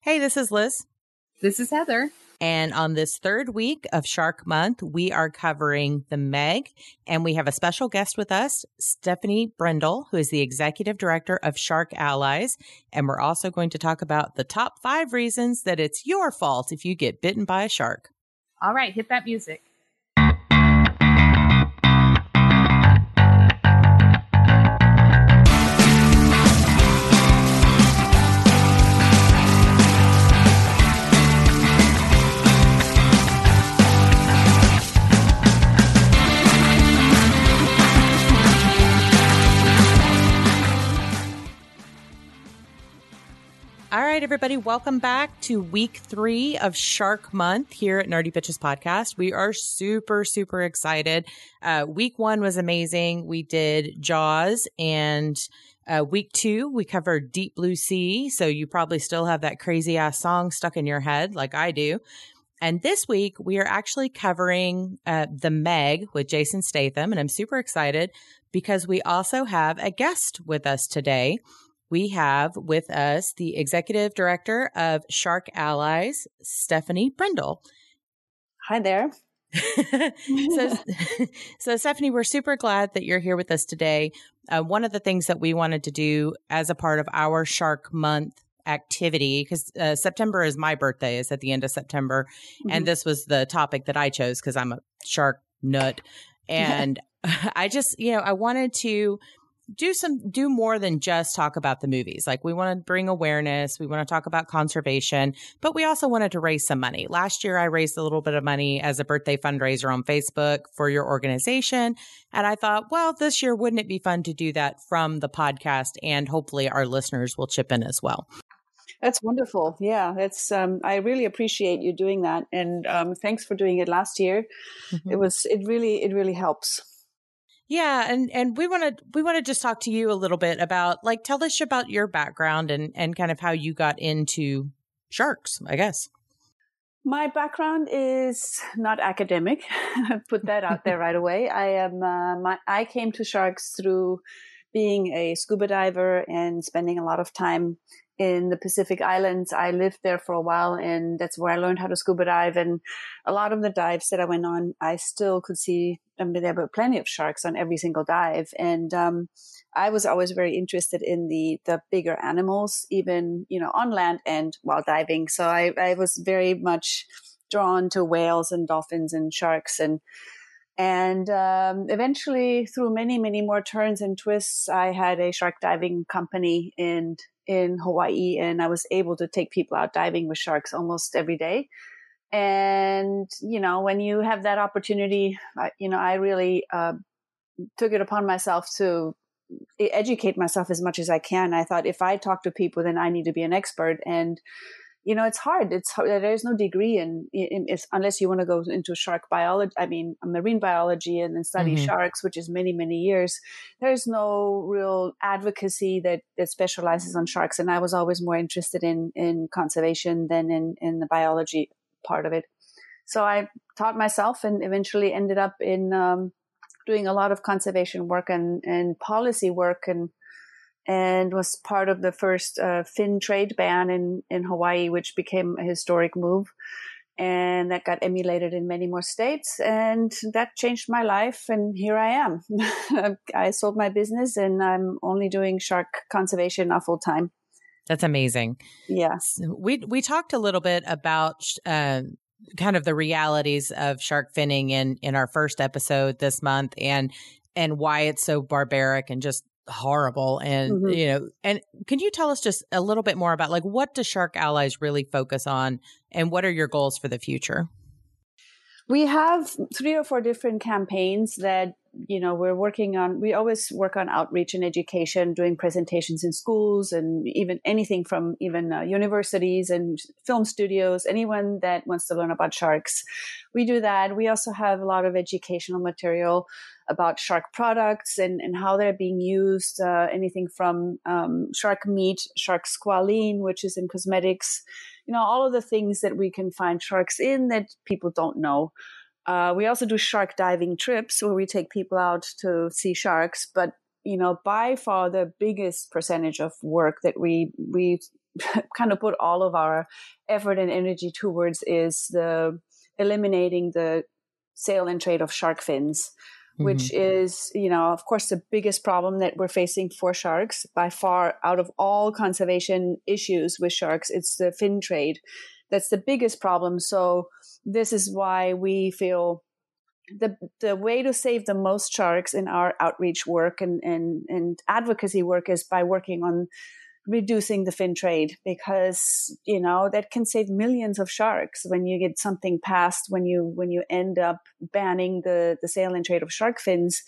Hey, this is Liz. This is Heather. And on this third week of Shark Month, we are covering the Meg, and we have a special guest with us, Stefanie Brendl, who is the executive director of Shark Allies. And we're also going to talk about the top five reasons that it's your fault if you get bitten by a shark. All right, hit that music. Right, everybody, welcome back to week three of Shark Month here at Nerdy Bitches Podcast. We are super, super excited. Uh, week one was amazing. We did Jaws and uh, week two, we covered Deep Blue Sea. So you probably still have that crazy ass song stuck in your head like I do. And this week, we are actually covering uh, The Meg with Jason Statham. And I'm super excited because we also have a guest with us today we have with us the executive director of Shark Allies, Stefanie Brendl. Hi there. so, so Stefanie, we're super glad that you're here with us today. Uh, one of the things that we wanted to do as a part of our Shark Month activity, because uh, September is my birthday, is at the end of September, mm-hmm. and this was the topic that I chose because I'm a shark nut, and I just, you know, I wanted to do some do more than just talk about the movies. Like we want to bring awareness, we want to talk about conservation, but we also wanted to raise some money. Last year I raised a little bit of money as a birthday fundraiser on Facebook for your organization, and I thought, well, this year wouldn't it be fun to do that from the podcast and hopefully our listeners will chip in as well. That's wonderful. Yeah, it's. Um, I really appreciate you doing that, and um, thanks for doing it last year. Mm-hmm. It was. It really. It really helps. Yeah, and and we want to we want to just talk to you a little bit about like tell us about your background and and kind of how you got into sharks, I guess. My background is not academic. Put that out there right away. I am uh, my I came to sharks through being a scuba diver and spending a lot of time in the Pacific Islands. I lived there for a while and that's where I learned how to scuba dive. And a lot of the dives that I went on, I still could see, I mean, there were plenty of sharks on every single dive. And, um, I was always very interested in the, the bigger animals, even, you know, on land and while diving. So I, I was very much drawn to whales and dolphins and sharks and, and um, eventually, through many, many more turns and twists, I had a shark diving company in in Hawaii, and I was able to take people out diving with sharks almost every day. And you know, when you have that opportunity, I, you know, I really uh, took it upon myself to educate myself as much as I can. I thought if I talk to people, then I need to be an expert, and you know, it's hard. It's there's no degree in, in unless you want to go into shark biology. I mean, marine biology and then study mm-hmm. sharks, which is many many years. There's no real advocacy that that specializes on sharks, and I was always more interested in in conservation than in in the biology part of it. So I taught myself, and eventually ended up in um, doing a lot of conservation work and and policy work and and was part of the first uh, fin trade ban in, in Hawaii, which became a historic move. And that got emulated in many more states. And that changed my life. And here I am. I sold my business and I'm only doing shark conservation now full time. That's amazing. Yes. We, we talked a little bit about, uh, kind of the realities of shark finning in, in our first episode this month and, and why it's so barbaric and just horrible and mm-hmm. you know and can you tell us just a little bit more about like what does shark allies really focus on and what are your goals for the future we have three or four different campaigns that you know we're working on we always work on outreach and education doing presentations in schools and even anything from even uh, universities and film studios anyone that wants to learn about sharks. We do that. We also have a lot of educational material about shark products and, and how they're being used uh, anything from um, shark meat shark squalene which is in cosmetics you know all of the things that we can find sharks in that people don't know uh, we also do shark diving trips where we take people out to see sharks. But you know, by far the biggest percentage of work that we we kind of put all of our effort and energy towards is the eliminating the sale and trade of shark fins which mm-hmm. is, you know, of course, the biggest problem that we're facing for sharks by far out of all conservation issues with sharks. It's the fin trade. That's the biggest problem. So this is why we feel the the way to save the most sharks in our outreach work and, and, and advocacy work is by working on reducing the fin trade because you know that can save millions of sharks when you get something passed when you when you end up banning the the sale and trade of shark fins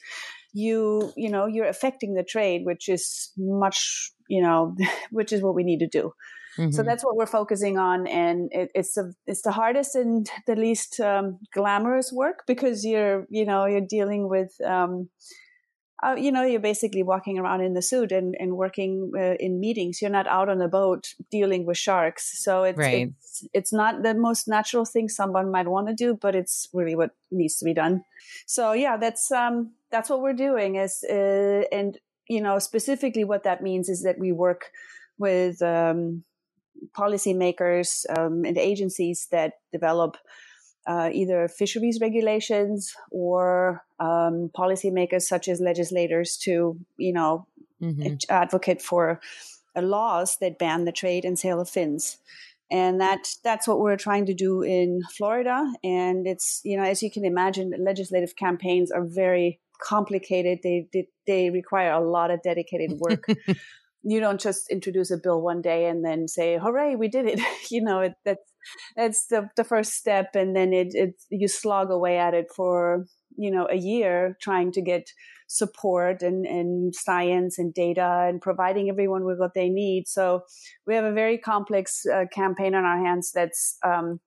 you you know you're affecting the trade which is much you know which is what we need to do mm-hmm. so that's what we're focusing on and it, it's the it's the hardest and the least um, glamorous work because you're you know you're dealing with um, uh, you know, you're basically walking around in the suit and, and working uh, in meetings. You're not out on a boat dealing with sharks. So it's, right. it's, it's not the most natural thing someone might want to do, but it's really what needs to be done. So yeah, that's, um, that's what we're doing is, uh, and, you know, specifically what that means is that we work with, um, policymakers, um, and agencies that develop, uh, either fisheries regulations or um, policymakers such as legislators to, you know, mm-hmm. advocate for uh, laws that ban the trade and sale of fins. And that that's what we're trying to do in Florida. And it's, you know, as you can imagine, legislative campaigns are very complicated. They, they, they require a lot of dedicated work. you don't just introduce a bill one day and then say, hooray, we did it. you know, it, that's, that's the, the first step. And then it, it, you slog away at it for, you know, a year trying to get support and, and science and data and providing everyone with what they need. So we have a very complex uh, campaign on our hands that's, um,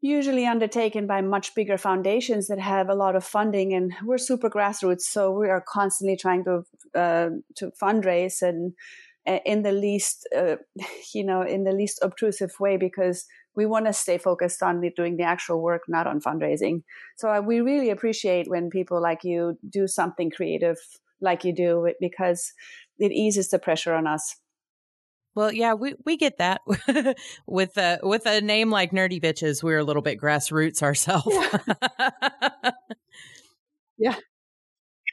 usually undertaken by much bigger foundations that have a lot of funding and we're super grassroots so we are constantly trying to uh, to fundraise and uh, in the least uh, you know in the least obtrusive way because we want to stay focused on doing the actual work not on fundraising. So uh, we really appreciate when people like you do something creative like you do because it eases the pressure on us well, yeah, we, we get that with a with a name like Nerdy Bitches. We're a little bit grassroots ourselves. Yeah,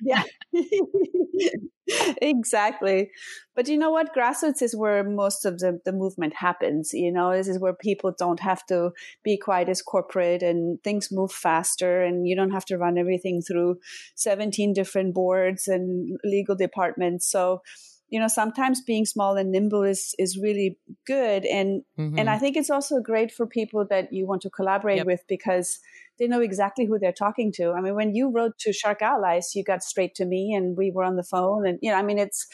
yeah, yeah. exactly. But you know what? Grassroots is where most of the, the movement happens. You know, this is where people don't have to be quite as corporate and things move faster and you don't have to run everything through 17 different boards and legal departments. So you know sometimes being small and nimble is is really good and mm-hmm. and i think it's also great for people that you want to collaborate yep. with because they know exactly who they're talking to i mean when you wrote to shark allies you got straight to me and we were on the phone and you know i mean it's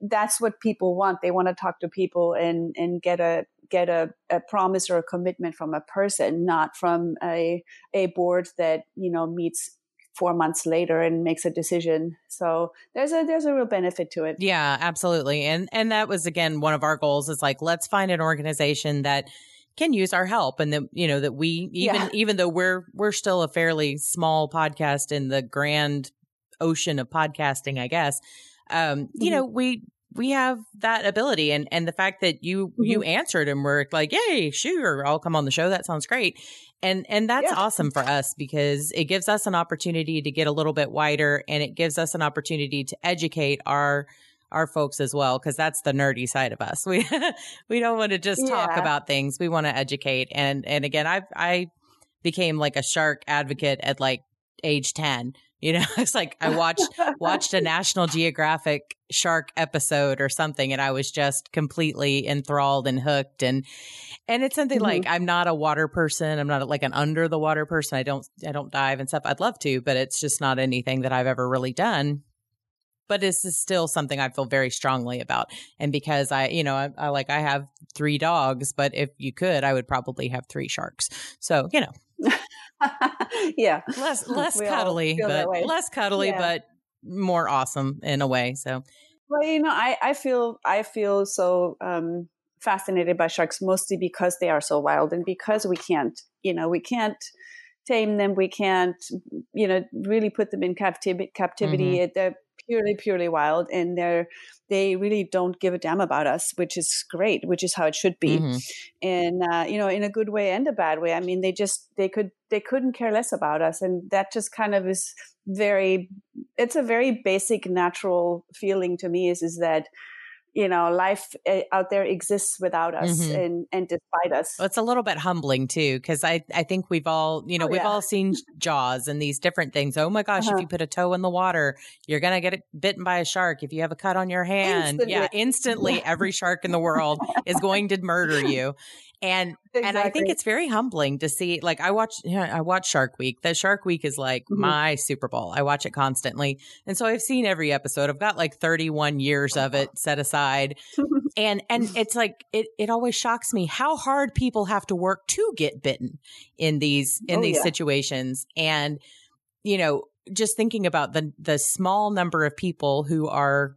that's what people want they want to talk to people and and get a get a, a promise or a commitment from a person not from a a board that you know meets four months later and makes a decision. So there's a there's a real benefit to it. Yeah, absolutely. And and that was again one of our goals is like let's find an organization that can use our help and that you know that we even yeah. even though we're we're still a fairly small podcast in the grand ocean of podcasting, I guess. Um, mm-hmm. you know, we we have that ability and and the fact that you mm-hmm. you answered and we're like yay sure i'll come on the show that sounds great and and that's yeah. awesome for us because it gives us an opportunity to get a little bit wider and it gives us an opportunity to educate our our folks as well because that's the nerdy side of us we we don't want to just yeah. talk about things we want to educate and and again i i became like a shark advocate at like age 10 you know, it's like I watched watched a National Geographic shark episode or something and I was just completely enthralled and hooked and and it's something mm-hmm. like I'm not a water person. I'm not like an under the water person. I don't I don't dive and stuff. I'd love to, but it's just not anything that I've ever really done. But this is still something I feel very strongly about. And because I, you know, I, I like I have three dogs, but if you could, I would probably have three sharks. So, you know. yeah. Less less cuddly, but less cuddly, yeah. but more awesome in a way. So well, you know, I, I feel I feel so um, fascinated by sharks mostly because they are so wild and because we can't, you know, we can't tame them, we can't, you know, really put them in captivity. Captivity, mm-hmm. they're purely, purely wild, and they're they really don't give a damn about us, which is great, which is how it should be, mm-hmm. and uh, you know, in a good way and a bad way. I mean, they just they could they couldn't care less about us, and that just kind of is very. It's a very basic, natural feeling to me. Is is that you know life eh, out there exists without us mm-hmm. and and despite us well, it's a little bit humbling too because i i think we've all you know oh, we've yeah. all seen jaws and these different things oh my gosh uh-huh. if you put a toe in the water you're gonna get bitten by a shark if you have a cut on your hand instantly. yeah instantly every shark in the world is going to murder you and exactly. and I think it's very humbling to see. Like I watch, you know, I watch Shark Week. That Shark Week is like mm-hmm. my Super Bowl. I watch it constantly, and so I've seen every episode. I've got like 31 years of it set aside, and and it's like it. It always shocks me how hard people have to work to get bitten in these in oh, these yeah. situations, and you know, just thinking about the the small number of people who are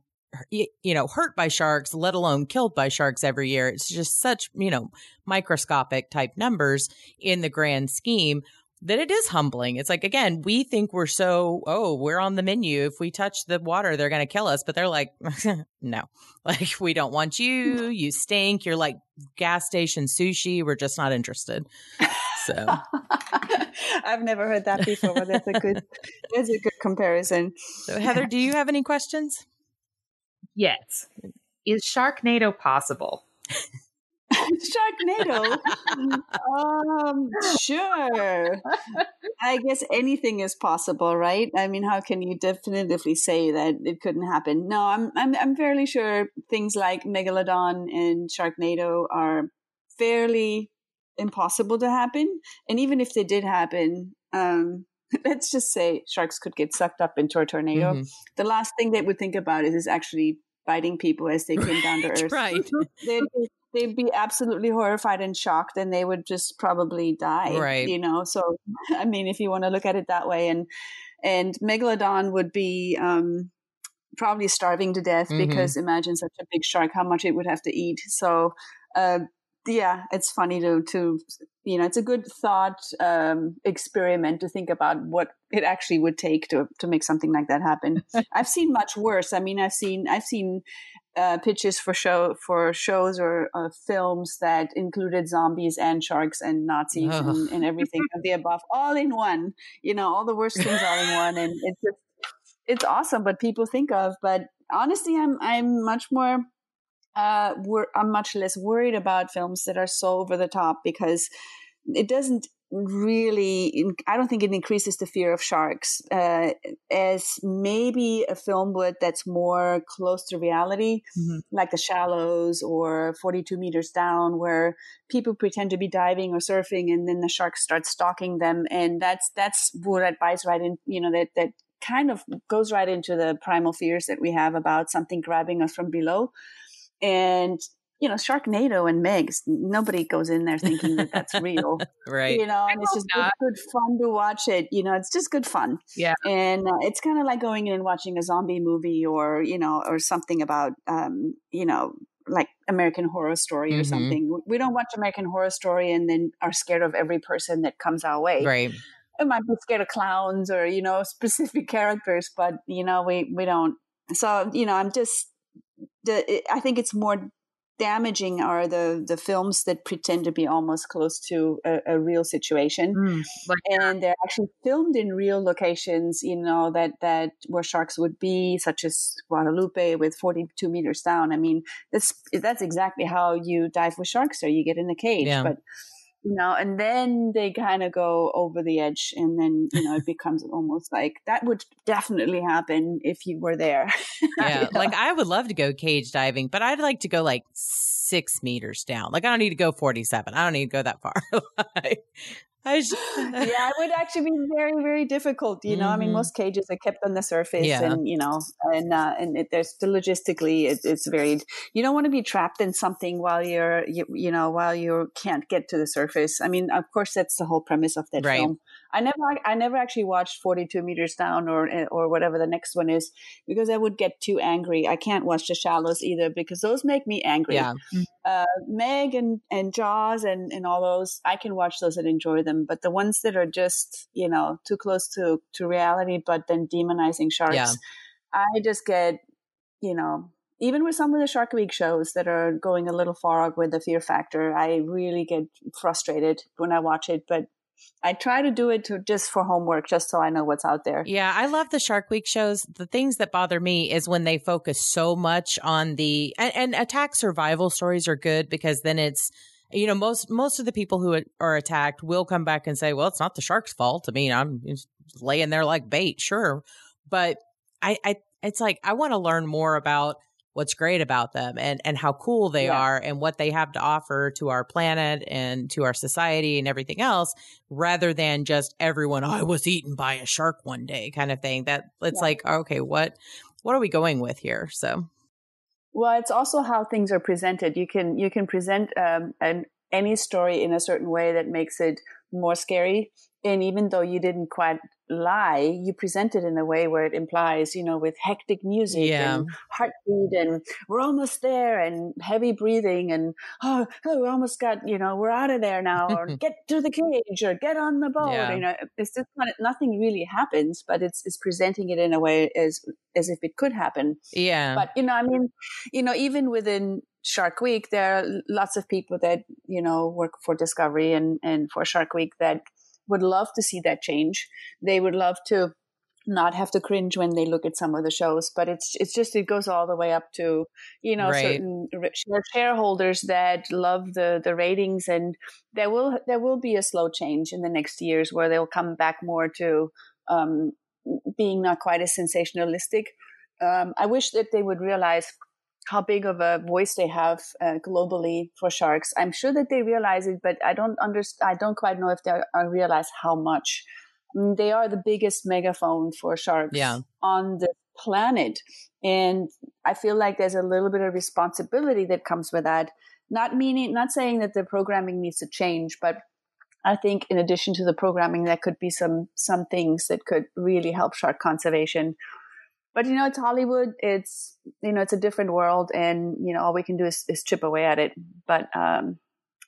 you know, hurt by sharks, let alone killed by sharks every year. It's just such, you know, microscopic type numbers in the grand scheme that it is humbling. It's like, again, we think we're so, oh, we're on the menu. If we touch the water, they're going to kill us. But they're like, no, like, we don't want you. You stink. You're like gas station sushi. We're just not interested. So I've never heard that before, but that's a good, that's a good comparison. So, Heather, do you have any questions? Yes. Is Sharknado possible? Sharknado. um, sure. I guess anything is possible, right? I mean, how can you definitively say that it couldn't happen? No, I'm I'm I'm fairly sure things like Megalodon and Sharknado are fairly impossible to happen. And even if they did happen, um, let's just say sharks could get sucked up into a tornado. Mm-hmm. The last thing they would think about is, is actually biting people as they came down to earth. right. they'd, they'd be absolutely horrified and shocked and they would just probably die. Right. You know, so I mean if you want to look at it that way and and Megalodon would be um probably starving to death mm-hmm. because imagine such a big shark how much it would have to eat. So uh yeah, it's funny to to you know it's a good thought um, experiment to think about what it actually would take to to make something like that happen. I've seen much worse. I mean, I've seen I've seen uh, pitches for show for shows or uh, films that included zombies and sharks and Nazis oh. and, and, everything of the above, all in one. You know, all the worst things all in one, and it's just it's awesome. But people think of, but honestly, I'm I'm much more uh, I'm much less worried about films that are so over the top because it doesn't really i don't think it increases the fear of sharks uh, as maybe a film would that's more close to reality mm-hmm. like the shallows or 42 meters down where people pretend to be diving or surfing and then the shark starts stalking them and that's that's what bites right in you know that that kind of goes right into the primal fears that we have about something grabbing us from below and you know, Sharknado and Megs, nobody goes in there thinking that that's real. right. You know, and it's just good, good, fun to watch it. You know, it's just good fun. Yeah. And uh, it's kind of like going in and watching a zombie movie or, you know, or something about, um, you know, like American Horror Story mm-hmm. or something. We don't watch American Horror Story and then are scared of every person that comes our way. Right. It might be scared of clowns or, you know, specific characters, but, you know, we, we don't. So, you know, I'm just, the I think it's more damaging are the the films that pretend to be almost close to a, a real situation. Mm, like and they're actually filmed in real locations you know that that where sharks would be such as guadalupe with 42 meters down. I mean that's that's exactly how you dive with sharks or you get in a cage. Yeah. but you know, and then they kind of go over the edge, and then you know it becomes almost like that would definitely happen if you were there. Yeah, like I would love to go cage diving, but I'd like to go like six meters down. Like I don't need to go forty-seven. I don't need to go that far. like, yeah, it would actually be very, very difficult. You know, mm-hmm. I mean, mm-hmm. most cages are kept on the surface, yeah. and you know, and uh, and it, there's the logistically, it, it's very. You don't want to be trapped in something while you're, you, you, know, while you can't get to the surface. I mean, of course, that's the whole premise of that right. film. I never, I never actually watched 42 meters down or eh, or whatever the next one is because I would get too angry. I can't watch the shallows either because those make me angry. Yeah. Uh, Meg and and Jaws and and all those, I can watch those and enjoy them. But the ones that are just you know too close to to reality, but then demonizing sharks, yeah. I just get you know even with some of the Shark Week shows that are going a little far with the fear factor, I really get frustrated when I watch it. But I try to do it to just for homework, just so I know what's out there. Yeah, I love the Shark Week shows. The things that bother me is when they focus so much on the and, and attack survival stories are good because then it's you know most most of the people who are attacked will come back and say, "Well, it's not the shark's fault." I mean, I'm laying there like bait, sure, but I, I it's like I want to learn more about what's great about them and and how cool they yeah. are and what they have to offer to our planet and to our society and everything else rather than just everyone I was eaten by a shark one day kind of thing that it's yeah. like okay what what are we going with here so well it's also how things are presented you can you can present um, an any story in a certain way that makes it more scary and even though you didn't quite lie, you present it in a way where it implies, you know, with hectic music yeah. and heartbeat and we're almost there and heavy breathing and oh, oh we almost got, you know, we're out of there now or get to the cage or get on the boat. Yeah. You know, it's just not, nothing really happens, but it's it's presenting it in a way as as if it could happen. Yeah. But you know, I mean, you know, even within Shark Week, there are lots of people that you know work for Discovery and and for Shark Week that would love to see that change. They would love to not have to cringe when they look at some of the shows but it's it's just it goes all the way up to you know right. certain shareholders that love the the ratings and there will there will be a slow change in the next years where they'll come back more to um, being not quite as sensationalistic um, i wish that they would realize how big of a voice they have uh, globally for sharks. I'm sure that they realize it, but I don't understand. I don't quite know if they uh, realize how much. I mean, they are the biggest megaphone for sharks yeah. on the planet, and I feel like there's a little bit of responsibility that comes with that. Not meaning, not saying that the programming needs to change, but I think in addition to the programming, there could be some some things that could really help shark conservation but you know it's hollywood. It's you know it's a different world and you know all we can do is, is chip away at it. But um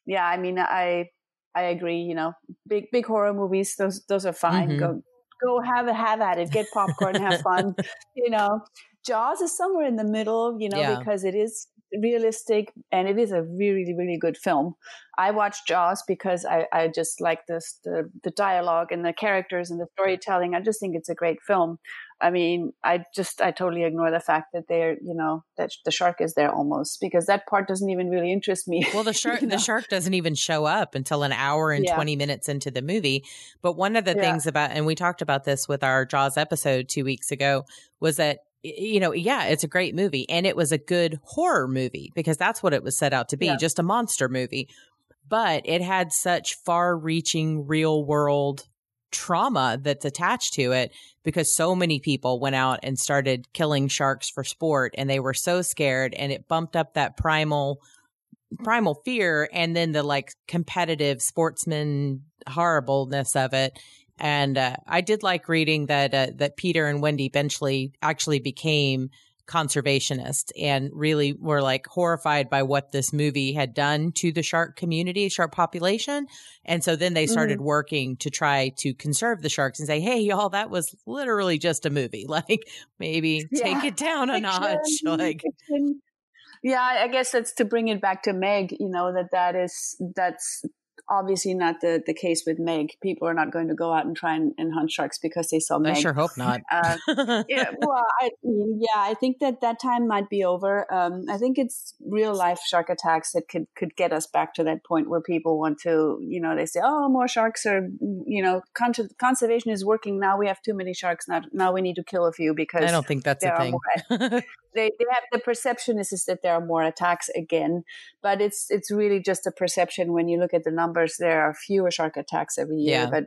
yeah i mean i i agree you know big big horror movies those those are fine. Mm-hmm. go go have a have at it. Get popcorn have fun. You know jaws is somewhere in the middle you know yeah. because it is realistic and it is a really really good film. I watched jaws because i i just like this the the dialogue and the characters and the storytelling. I just think it's a great film I mean, I just I totally ignore the fact that they're you know that the shark is there almost because that part doesn't even really interest me. Well, the shark you know? the shark doesn't even show up until an hour and yeah. twenty minutes into the movie. But one of the yeah. things about and we talked about this with our Jaws episode two weeks ago was that you know, yeah, it's a great movie and it was a good horror movie because that's what it was set out to be, yeah. just a monster movie. But it had such far reaching real world trauma that's attached to it because so many people went out and started killing sharks for sport and they were so scared and it bumped up that primal primal fear and then the like competitive sportsman horribleness of it. And uh, I did like reading that uh, that Peter and Wendy Benchley actually became conservationists and really were like horrified by what this movie had done to the shark community, shark population. And so then they started mm-hmm. working to try to conserve the sharks and say, Hey, y'all, that was literally just a movie. Like maybe yeah. take it down a notch. Like, yeah, I guess that's to bring it back to Meg, you know, that that is, that's obviously not the, the case with Meg. People are not going to go out and try and, and hunt sharks because they saw Meg. I sure hope not. uh, yeah, well, I mean, yeah, I think that that time might be over. Um, I think it's real life shark attacks that could could get us back to that point where people want to, you know, they say, oh, more sharks are, you know, con- conservation is working now. We have too many sharks now. Now we need to kill a few because I don't think that's a thing. they, they have the perception is, is that there are more attacks again, but it's it's really just a perception when you look at the numbers. There are fewer shark attacks every year, yeah. but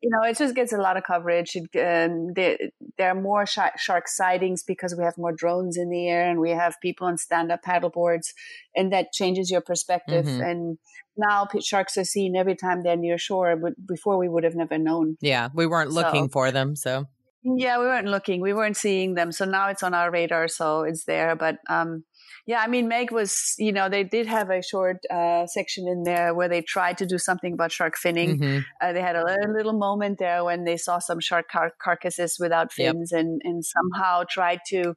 you know it just gets a lot of coverage. It, um, there, there are more sh- shark sightings because we have more drones in the air and we have people on stand up paddle boards, and that changes your perspective. Mm-hmm. And now sharks are seen every time they're near shore, but before we would have never known. Yeah, we weren't looking so, for them, so yeah, we weren't looking. We weren't seeing them. So now it's on our radar. So it's there. But um, yeah, I mean, Meg was, you know, they did have a short uh, section in there where they tried to do something about shark finning. Mm-hmm. Uh, they had a little moment there when they saw some shark car- carcasses without fins yep. and, and somehow tried to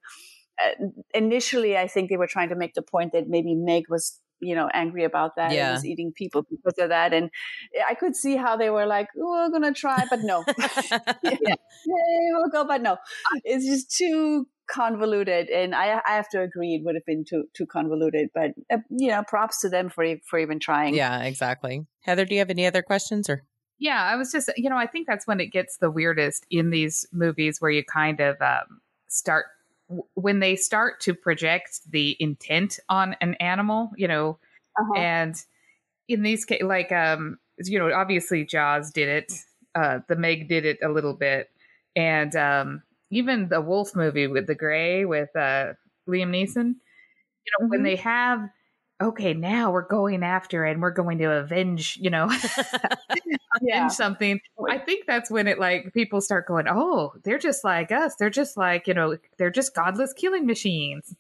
uh, initially, I think they were trying to make the point that maybe Meg was you know angry about that Yeah. and was eating people because of that and i could see how they were like oh, we're gonna try but no yeah. Yay, we'll go but no it's just too convoluted and i i have to agree it would have been too too convoluted but uh, you know props to them for for even trying yeah, exactly. Heather, do you have any other questions or? Yeah, I was just, you know, I think that's when it gets the weirdest in these movies where you kind of um, start, w- when they start to project the intent on an animal, you know, Uh-huh. and in these cases, like, um, you know, obviously Jaws did it, uh, the Meg did it a little bit, and um, even the Wolf movie with the Grey with uh, Liam Neeson, you know, when Mhm. they have, okay, now we're going after and we're going to avenge, you know, yeah avenge something. I think that's when it like people start going, oh, they're just like us. They're just like you know, they're just godless killing machines.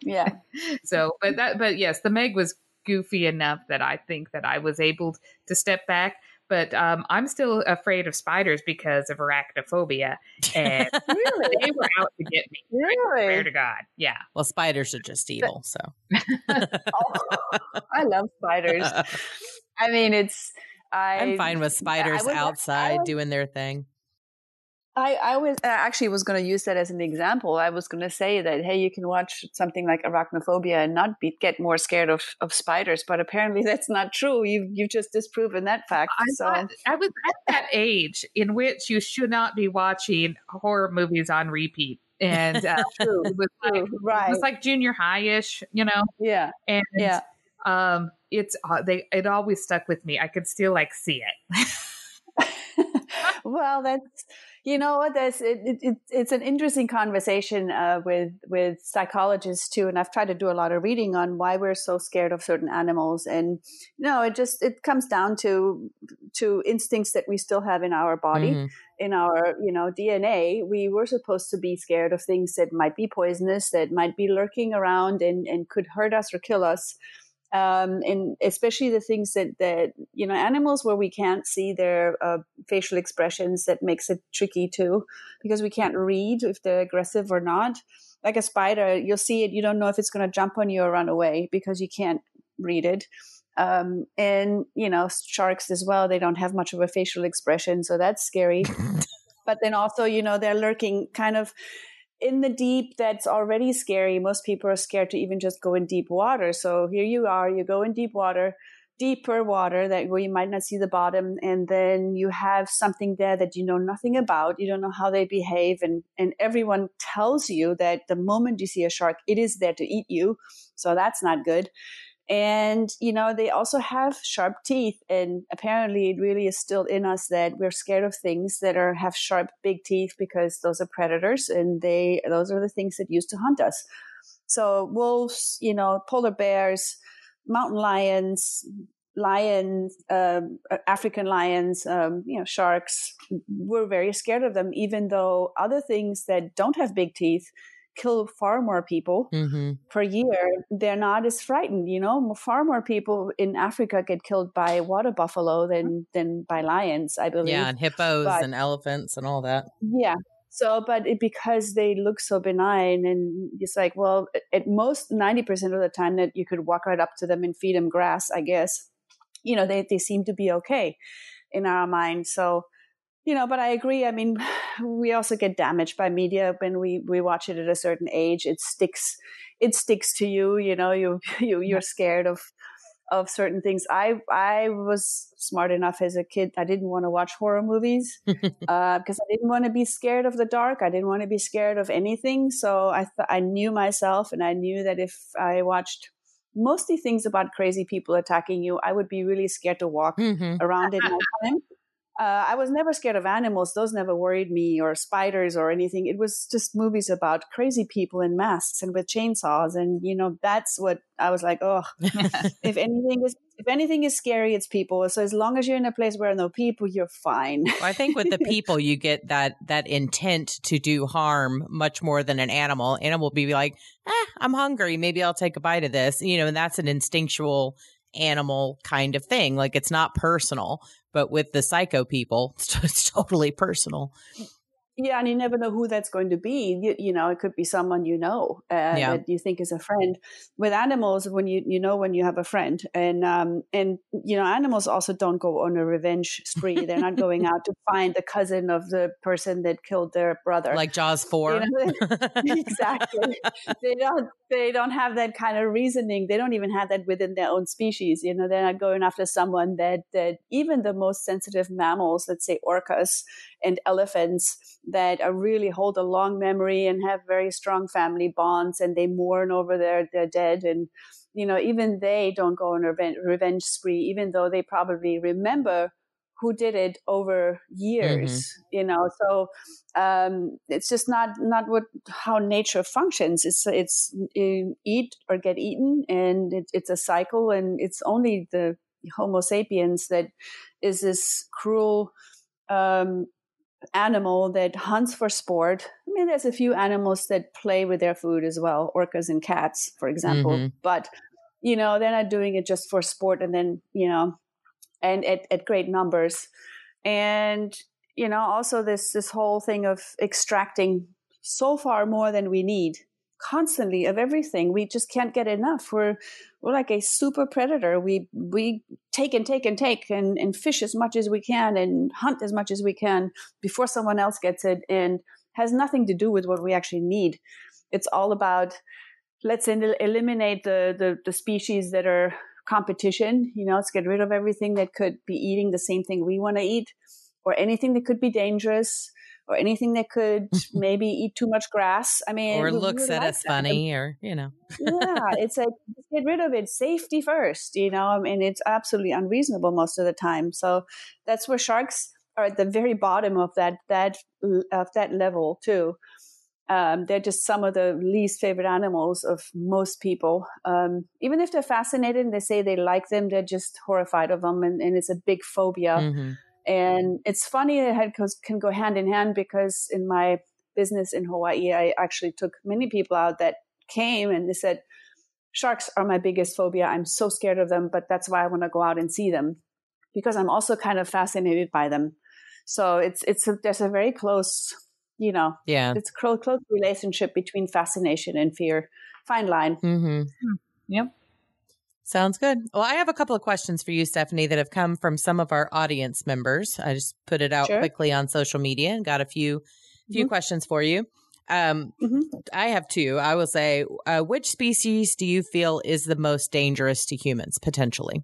yeah So, but that, but yes, the Meg was goofy enough that I think that I was able to step back. But um, I'm still afraid of spiders because of arachnophobia, and really they were out to get me. Really, Swear to God, yeah. Well, spiders are just evil. So oh, i love spiders i mean it's I, I'm fine with spiders was- I outside was- doing their thing. I, I was I actually was going to use that as an example. I was going to say that hey, you can watch something like Arachnophobia and not be get more scared of, of spiders, but apparently that's not true. You you've just disproven that fact. I, so thought- I was at that age in which you should not be watching horror movies on repeat. And uh, true, it was like, true, it was like junior high-ish, you know. yeah, And yeah. um, it's they it always stuck with me. I could still like see it. well, that's you know what that's it, it, it, it's an interesting conversation uh, with with psychologists too, and I've tried to do a lot of reading on why we're so scared of certain animals, and no, it just it comes down to to instincts that we still have in our body. Mhm. in our you know dna we were supposed to be scared of things that might be poisonous that might be lurking around and, and could hurt us or kill us um, and especially the things that that you know animals where we can't see their uh, facial expressions that makes it tricky too because we can't read if they're aggressive or not. Like a spider you'll see it you don't know if it's going to jump on you or run away because you can't read it. Um, and you know sharks as well they don't have much of a facial expression so that's scary. But then also you know they're lurking kind of in the deep that's already scary most people are scared to even just go in deep water. So here you are you go in deep water deeper water that where you might not see the bottom and then you have something there that you know nothing about. You don't know how they behave and and everyone tells you that the moment you see a shark it is there to eat you. So that's not good and you know they also have sharp teeth and apparently it really is still in us that we're scared of things that are have sharp big teeth because those are predators and they those are the things that used to hunt us. So wolves you know polar bears mountain lions lions um, african lions um, you know sharks we're very scared of them even though other things that don't have big teeth kill far more people Mhm. per year, they're not as frightened. You know, far more people in Africa get killed by water buffalo than than by lions. I believe. Yeah, and hippos But- and elephants and all that. Yeah. So, but it, because they look so benign, and it's like, well, at most ninety percent of the time that you could walk right up to them and feed them grass, I guess. You know, they they seem to be okay in our mind. So, you know, but I agree. I mean, we also get damaged by media when we we watch it at a certain age. It sticks. It sticks to you. You know, you you you're scared of of certain things. I I was smart enough as a kid. I didn't want to watch horror movies uh, because I didn't want to be scared of the dark. I didn't want to be scared of anything. So I th- I knew myself, and I knew that if I watched mostly things about crazy people attacking you, I would be really scared to walk Mhm. around at nighttime. Uh, I was never scared of animals; those never worried me, or spiders, or anything. It was just movies about crazy people in masks and with chainsaws, and you know that's what I was like. Oh, if anything is if anything is scary, it's people. So as long as you're in a place where no people, you're fine. Well, I think with the people, you get that that intent to do harm much more than an animal. Animal will be like, eh, I'm hungry. Maybe I'll take a bite of this. You know, and that's an instinctual animal kind of thing. Like it's not personal. But with the psycho people, it's, totally personal. Yeah, and you never know who that's going to be. You, you know, it could be someone you know uh, yeah. that you think is a friend. With animals, when you you know when you have a friend, and um, and you know, animals also don't go on a revenge spree. They're not going out to find the cousin of the person that killed their brother, like Jaws four. You know, exactly. they don't they don't have that kind of reasoning. They don't even have that within their own species. You know, they're not going after someone that that even the most sensitive mammals, let's say orcas and elephants that are really hold a long memory and have very strong family bonds and they mourn over their, their dead and you know even they don't go on a revenge spree even though they probably remember who did it over years mm-hmm. you know so um, it's just not not what how nature functions it's it's eat or get eaten and it, it's a cycle and it's only the homo sapiens that is this cruel um, animal that hunts for sport. I mean, there's a few animals that play with their food as well, orcas and cats, for example. Mm-hmm. But you know, they're not doing it just for sport, and then you know, and at, at great numbers. And you know, also this this whole thing of extracting so far more than we need constantly of everything. We just can't get enough. We're we're like a super predator. We we take and take and take and, and fish as much as we can and hunt as much as we can before someone else gets it and has nothing to do with what we actually need. It's all about let's eliminate the, the, the species that are competition. You know, let's get rid of everything that could be eating the same thing we want to eat or anything that could be dangerous or anything that could maybe eat too much grass. I mean, or looks at like us that. funny, or you know, yeah, it's like get rid of it. Safety first, you know. I mean, it's absolutely unreasonable most of the time. So that's where sharks are at the very bottom of that that of that level too. Um, they're just some of the least favorite animals of most people. Um, even if they're fascinated and they say they like them, they're just horrified of them, and, and it's a big phobia. Mm-hmm. And it's funny it can go hand in hand because in my business in Hawaii, I actually took many people out that came and they said, Sharks are my biggest phobia. I'm so scared of them, but that's why I want to go out and see them because I'm also kind of fascinated by them. So it's it's a, there's a very close, you know, yeah, it's close close relationship between fascination and fear. Fine line. Mm-hmm. Yep. Sounds good. Well, I have a couple of questions for you, Stefanie, that have come from some of our audience members. I just put it out sure. quickly on social media and got a few few mm-hmm. questions for you. Um, mm-hmm. I have two. I will say, uh, which species do you feel is the most dangerous to humans potentially?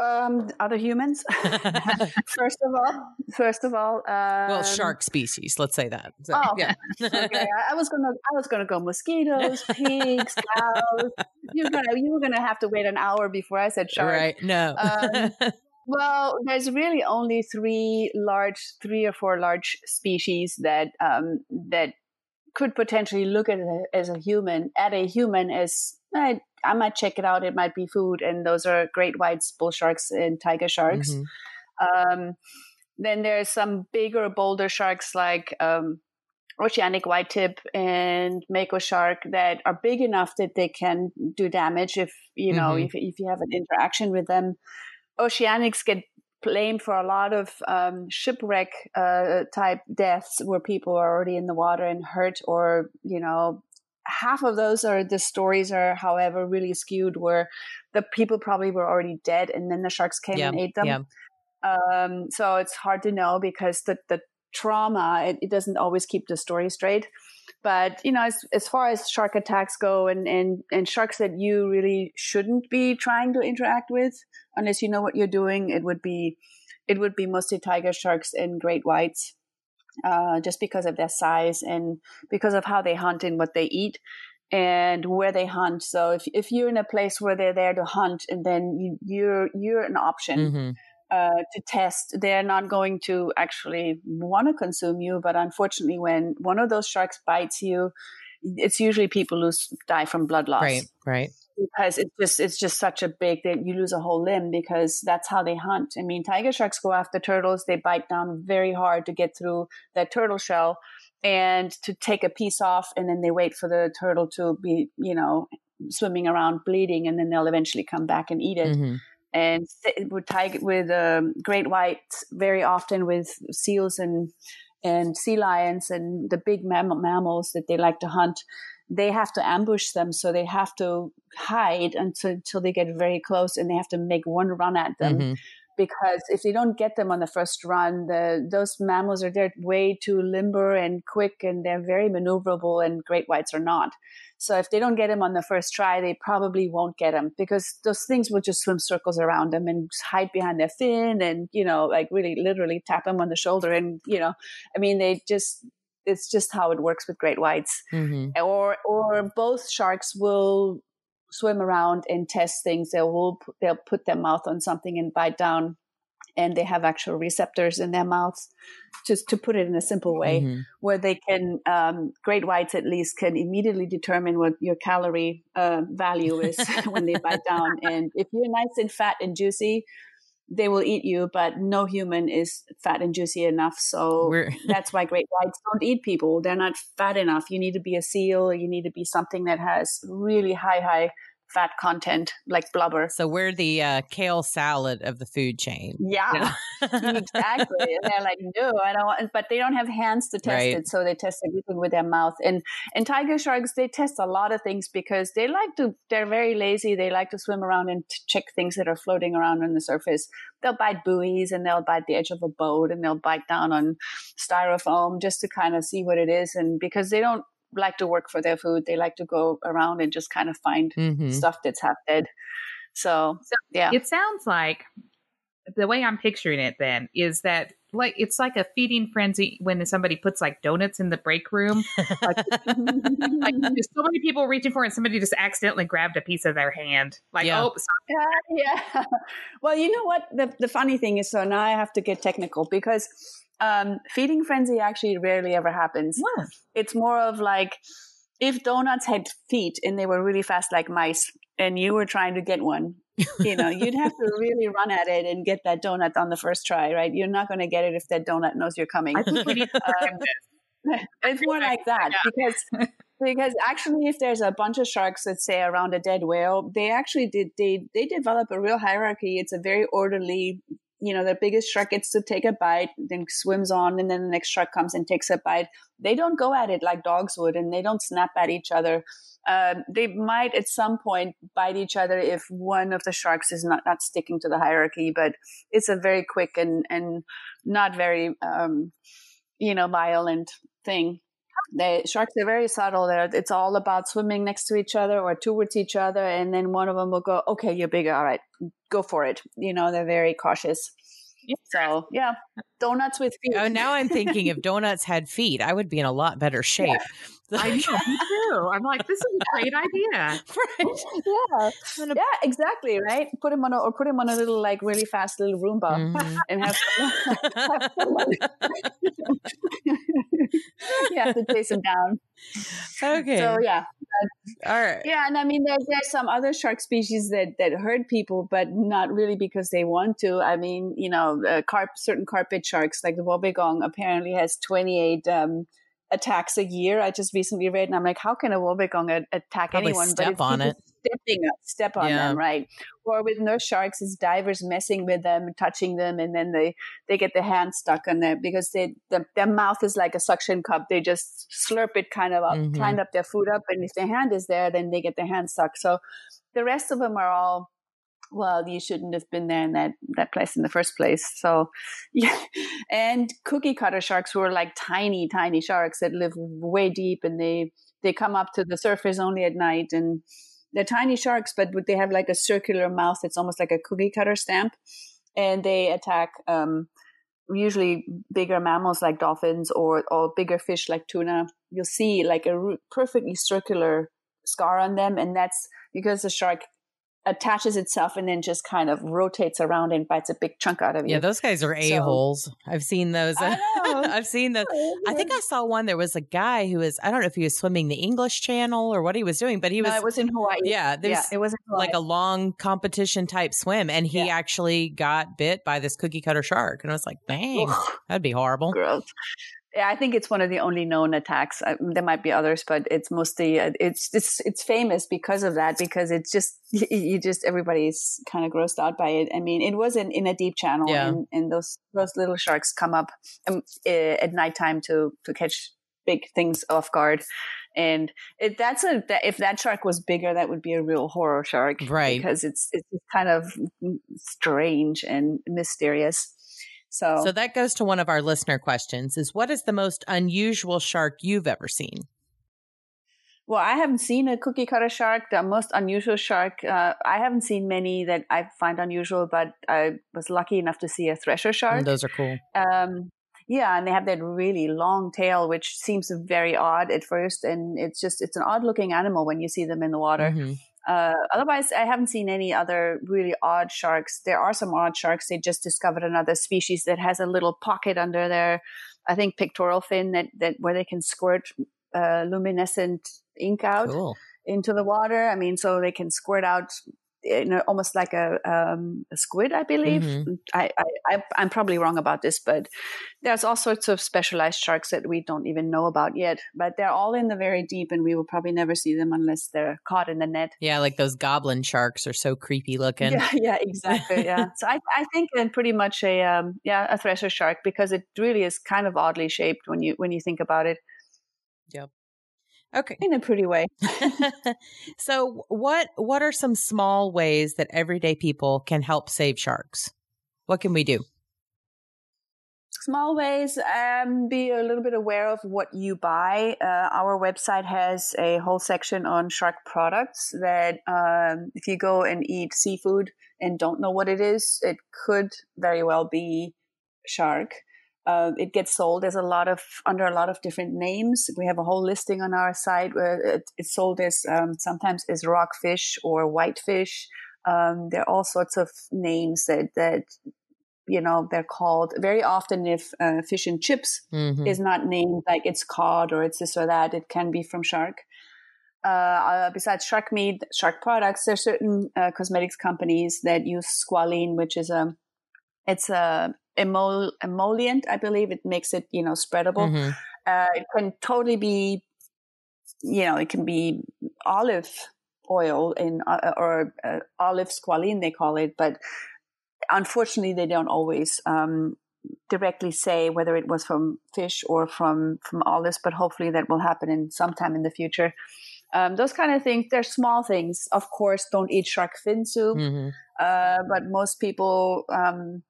Um, other humans. first of all, first of all, um, well, shark species. Let's say that. So, oh, yeah. okay. I was gonna, I was gonna go mosquitoes, pigs, cows. You were gonna, you were gonna have to wait an hour before I said shark. Right? No. Um, well, there's really only three large, three or four large species that um, that could potentially look at it as a human, at a human as I, I might check it out. It might be food, and those are great whites, bull sharks, and tiger sharks. Mm-hmm. Um, then there's some bigger, bolder sharks like um, oceanic white tip and mako shark that are big enough that they can do damage if you know mm-hmm. if if you have an interaction with them. Oceanics get blamed for a lot of um, shipwreck uh, type deaths where people are already in the water and hurt or you know half of those are the stories are however really skewed where the people probably were already dead and then the sharks came yeah, and ate them. yeah. um, so it's hard to know because the, the trauma it, it, doesn't always keep the story straight. But you know as, as far as shark attacks go and, and and sharks that you really shouldn't be trying to interact with unless you know what you're doing it would be it would be mostly tiger sharks and great whites uh, just because of their size and because of how they hunt and what they eat and where they hunt. So if if you're in a place where they're there to hunt, and then you, you're you're an option. Mm-hmm. Uh, to test, they're not going to actually want to consume you. But unfortunately, when one of those sharks bites you, it's usually people who die from blood loss. Right, right because it's just it's just such a big that you lose a whole limb because that's how they hunt. I mean, tiger sharks go after turtles; they bite down very hard to get through that turtle shell and to take a piece off, and then they wait for the turtle to be, you know, swimming around bleeding, and then they'll eventually come back and eat it. Mm-hmm. And with tiger with um, great whites, very often with seals and and sea lions and the big mam- mammals that they like to hunt they have to ambush them so they have to hide until, until they get very close and they have to make one run at them mm-hmm. because if they don't get them on the first run the those mammals are they're way too limber and quick and they're very maneuverable and great whites are not so if they don't get them on the first try, they probably won't get them because those things will just swim circles around them and hide behind their fin and, you know, like really literally tap them on the shoulder. And, you know, I mean, they just, it's just how it works with great whites. Mm-hmm. Or, or both sharks will swim around and test things. They'll, they'll put their mouth on something and bite down and they have actual receptors in their mouths just to put it in a simple way mm-hmm. where they can um, great whites at least can immediately determine what your calorie uh, value is when they bite down and if you're nice and fat and juicy they will eat you but no human is fat and juicy enough so that's why great whites don't eat people. They're not fat enough. You need to be a seal. You need to be something that has really high high fat content like blubber. So we're the uh, kale salad of the food chain. Yeah, exactly. And they're like, no, I don't want, but they don't have hands to test right. it. So they test everything with their mouth. And, and tiger sharks, they test a lot of things because they like to, they're very lazy. They like to swim around and check things that are floating around on the surface. They'll bite buoys and they'll bite the edge of a boat and they'll bite down on styrofoam just to kind of see what it is. And because they don't like to work for their food. They like to go around and just kind of find mm-hmm. stuff that's half dead. So, so, yeah. It sounds like the way I'm picturing it then is that like it's like a feeding frenzy when somebody puts like donuts in the break room. Like, like there's so many people reaching for it and somebody just accidentally grabbed a piece of their hand. Like, yeah. oh, yeah, yeah. Well, you know what? The, the funny thing is, so now I have to get technical because um, feeding frenzy actually rarely ever happens. It's more of like if donuts had feet and they were really fast like mice and you were trying to get one, you know, you'd have to really run at it and get that donut on the first try, right? You're not going to get it if that donut knows you're coming. um, it's more like that because because actually if there's a bunch of sharks let's say around a dead whale they actually did they they develop a real hierarchy it's a very orderly you know, the biggest shark gets to take a bite, then swims on, and then the next shark comes and takes a bite. They don't go at it like dogs would, and they don't snap at each other. Um, they might at some point bite each other if one of the sharks is not, not sticking to the hierarchy, but it's a very quick and, and not very, um, you know, violent thing. The sharks are very subtle. There, it's all about swimming next to each other or towards each other, and then one of them will go, "Okay, you're bigger. All right, go for it." You know, they're very cautious. So yeah, donuts with feet. Oh, now I'm thinking if donuts had feet, I would be in a lot better shape. I know, me too. I'm like, this is a great idea. right. Yeah. Yeah, exactly. Right. Put him on a, or put him on a little, like, really fast little Roomba mm-hmm. and have, have you have to chase him down. Okay. So yeah. All right. Yeah, and I mean, there, there's some other shark species that that hurt people, but not really because they want to. I mean, you know, uh, carp, certain carpet sharks like the wobbegong apparently has 28 um, attacks a year. I just recently read, and I'm like, how can a wobbegong attack Probably anyone? Step but on it. Stepping up, step on yeah. them, right? Or with nurse sharks, is divers messing with them, touching them, and then they they get their hand stuck on them because they the, their mouth is like a suction cup. They just slurp it kind of up, mm-hmm. kind up their food up, and if their hand is there, then they get their hand stuck. So the rest of them are all well, you shouldn't have been there in that, that place in the first place. So, yeah. And cookie cutter sharks were like tiny, tiny sharks that live way deep and they, they come up to the surface only at night. And they're tiny sharks, but they have like a circular mouth. that's almost like a cookie cutter stamp. And they attack, um, usually bigger mammals like dolphins or, or bigger fish like tuna. You'll see like a perfectly circular scar on them. And that's because the shark attaches itself and then just kind of rotates around and bites a big chunk out of you. Yeah, those guys are a holes. So, I've seen those. I've seen those. I oh, think I saw one. There was a guy who was. I don't know if he was swimming the English Channel or what he was doing, but he was. No, it was in Hawaii. Yeah, there's yeah, it was like a long competition type swim, and he yeah. actually got bit by this cookie cutter shark, and I was like, dang, that'd be horrible. Gross. Yeah, I think it's one of the only known attacks. Uh, there might be others, but it's mostly uh, it's it's it's famous because of that. Because it's just you just everybody's kind of grossed out by it. I mean, it was in, in a deep channel, yeah. and, and those those little sharks come up um, uh, at nighttime to to catch big things off guard. And it, that's a if that shark was bigger, that would be a real horror shark, right? Because it's it's kind of strange and mysterious. So, so that goes to one of our listener questions: is what is the most unusual shark you've ever seen? Well, I haven't seen a cookie cutter shark. The most unusual shark, uh, I haven't seen many that I find unusual, but I was lucky enough to see a thresher shark. And those are cool. Um, yeah, and they have that really long tail, which seems very odd at first, and it's just it's an odd looking animal when you see them in the water. Mm-hmm. Uh, otherwise, I haven't seen any other really odd sharks. There are some odd sharks. They just discovered another species that has a little pocket under their, I think, pectoral fin that that where they can squirt uh, luminescent ink out cool. into the water. I mean, so they can squirt out you know, almost like a, um, a squid, I believe. Mm-hmm. I, I, am probably wrong about this, but there's all sorts of specialized sharks that we don't even know about yet. But they're all in the very deep, and we will probably never see them unless they're caught in the net. Yeah, like those goblin sharks are so creepy looking. Yeah, yeah, exactly. Yeah, so I, I think then pretty much a um, yeah a thresher shark because it really is kind of oddly shaped when you when you think about it. Yep. Okay. In a pretty way. so what what are some small ways that everyday people can help save sharks? What can we do? Small ways, um, be a little bit aware of what you buy. Uh, our website has a whole section on shark products that um, if you go and eat seafood and don't know what it is, it could very well be shark. Uh, it gets sold as a lot of under a lot of different names. We have a whole listing on our site where it, it's sold as um, sometimes as rockfish or whitefish. Um, there are all sorts of names that that you know they're called very often. If uh, fish and chips mm-hmm. is not named like it's cod or it's this or that, it can be from shark. Uh, uh, besides shark meat, shark products, there are certain uh, cosmetics companies that use squalene, which is a it's a emol- emollient, I believe. It makes it, you know, spreadable. Mm-hmm. Uh, it can totally be, you know, it can be olive oil in uh, or uh, olive squalene they call it, but unfortunately they don't always um, directly say whether it was from fish or from from olives. But hopefully that will happen in sometime in the future. Um, those kind of things, they're small things. Of course, don't eat shark fin soup. Mm-hmm. Uh, but most people um,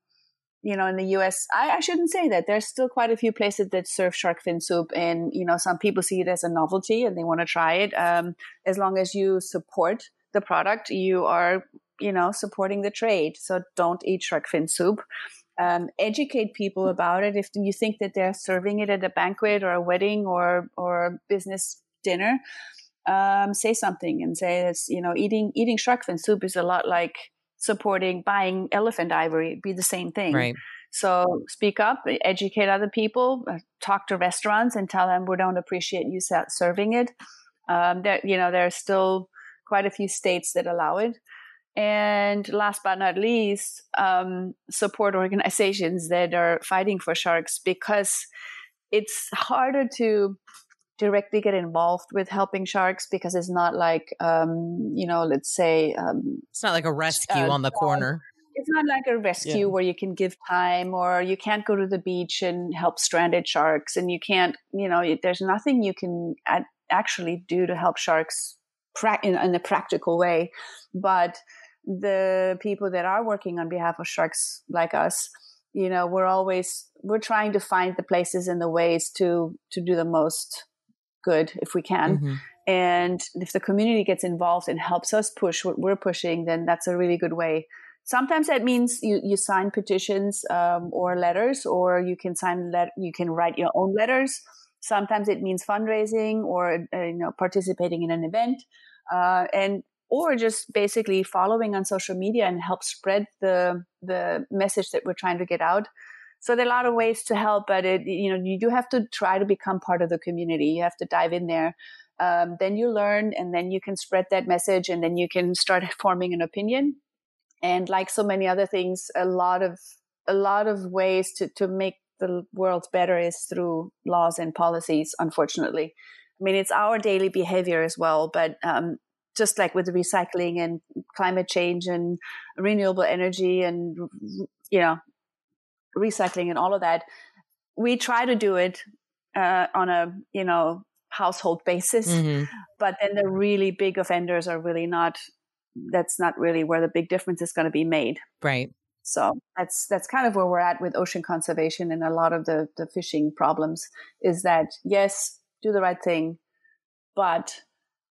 you know, in the US, I, I, shouldn't say that. There's still quite a few places that serve shark fin soup, and you know, some people see it as a novelty and they want to try it. Um, as long as you support the product, you are, you know, supporting the trade. So don't eat shark fin soup. Um, educate people about it. If you think that they're serving it at a banquet or a wedding or or business dinner, um, say something and say it's you know eating eating shark fin soup is a lot like supporting buying elephant ivory be the same thing. Right. So speak up, educate other people, uh, talk to restaurants, and tell them we don't appreciate you serving it. Um, there, you know, there are still quite a few states that allow it. And last but not least, um, support organizations that are fighting for sharks because it's harder to directly get involved with helping sharks because it's not like um, you know let's say um, it's not like a rescue uh, on the corner. it's not like a rescue yeah. where you can give time or you can't go to the beach and help stranded sharks and you can't you know there's nothing you can ad- actually do to help sharks pra- in, in a practical way. But the people that are working on behalf of sharks like us you know we're always we're trying to find the places and the ways to to do the most good if we can. Mm-hmm. And if the community gets involved and helps us push what we're pushing, then that's a really good way. Sometimes that means you, you sign petitions um, or letters, or you can sign let you can write your own letters. Sometimes it means fundraising or uh, you know participating in an event, uh, and or just basically following on social media and help spread the the message that we're trying to get out. So there are a lot of ways to help, but it, you know, you do have to try to become part of the community. You have to dive in there. Um, then you learn, and then you can spread that message, and then you can start forming an opinion. And like so many other things, a lot of a lot of ways to to make the world better is through laws and policies. Unfortunately, I mean it's our daily behavior as well. But um, just like with recycling and climate change and renewable energy and you know recycling and all of that, we try to do it uh, on a you know household basis. Mm-hmm. But then the really big offenders are really not. That's not really where the big difference is going to be made. Right. So that's that's kind of where we're at with ocean conservation and a lot of the the fishing problems is that yes, do the right thing, but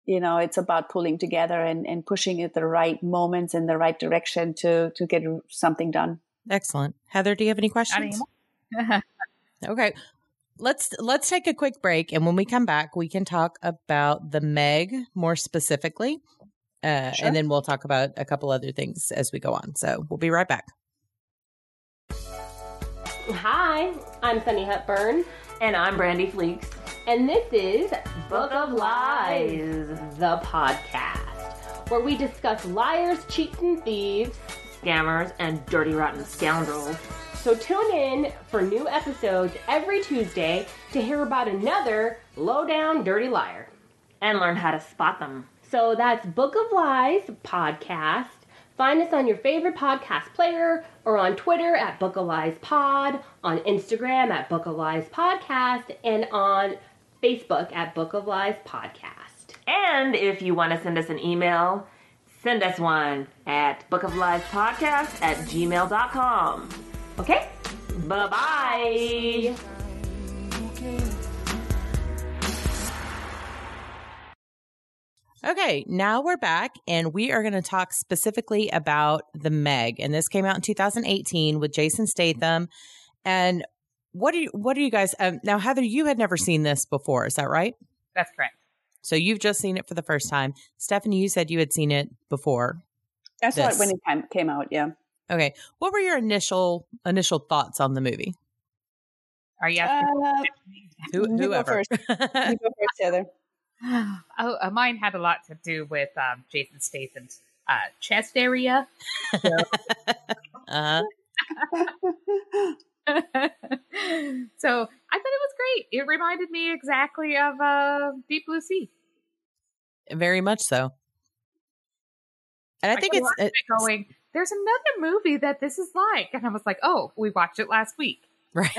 you know it's about pulling together and, and pushing at the right moments in the right direction to to get something done. Excellent, Heather. Do you have any questions? okay, let's let's take a quick break, and when we come back, we can talk about the Meg more specifically. Uh, sure. And then we'll talk about a couple other things as we go on. So we'll be right back. Hi, I'm Sunny Hepburn. And I'm Brandy Fleeks. And this is Book of Lies, the podcast, where we discuss liars, cheats, and thieves, scammers, and dirty, rotten scoundrels. So tune in for new episodes every Tuesday to hear about another low down dirty liar. And learn how to spot them. So that's Book of Lies podcast. Find us on your favorite podcast player or on Twitter at Book of Lies Pod, on Instagram at Book of Lies Podcast, and on Facebook at Book of Lies Podcast. And if you want to send us an email, send us one at Book of Lies Podcast at gmail.com. Okay? Bye bye. Okay, now we're back and we are going to talk specifically about The Meg. And this came out in 2018 with Jason Statham. And what do you, what do you guys, um, now Heather, you had never seen this before. Is that right? That's correct. So you've just seen it for the first time. Stefanie, you said you had seen it before. I saw it when it came out. Yeah. Okay. What were your initial, initial thoughts on the movie? Are you asking? Uh, Who, whoever. You go first, you go first Heather. oh, uh, mine had a lot to do with um, Jason Statham's uh, chest area. So. uh-huh. so I thought it was great. It reminded me exactly of uh, Deep Blue Sea. Very much so. And I, I think it's, it's going. There's another movie that this is like, and I was like, "Oh, we watched it last week." Right.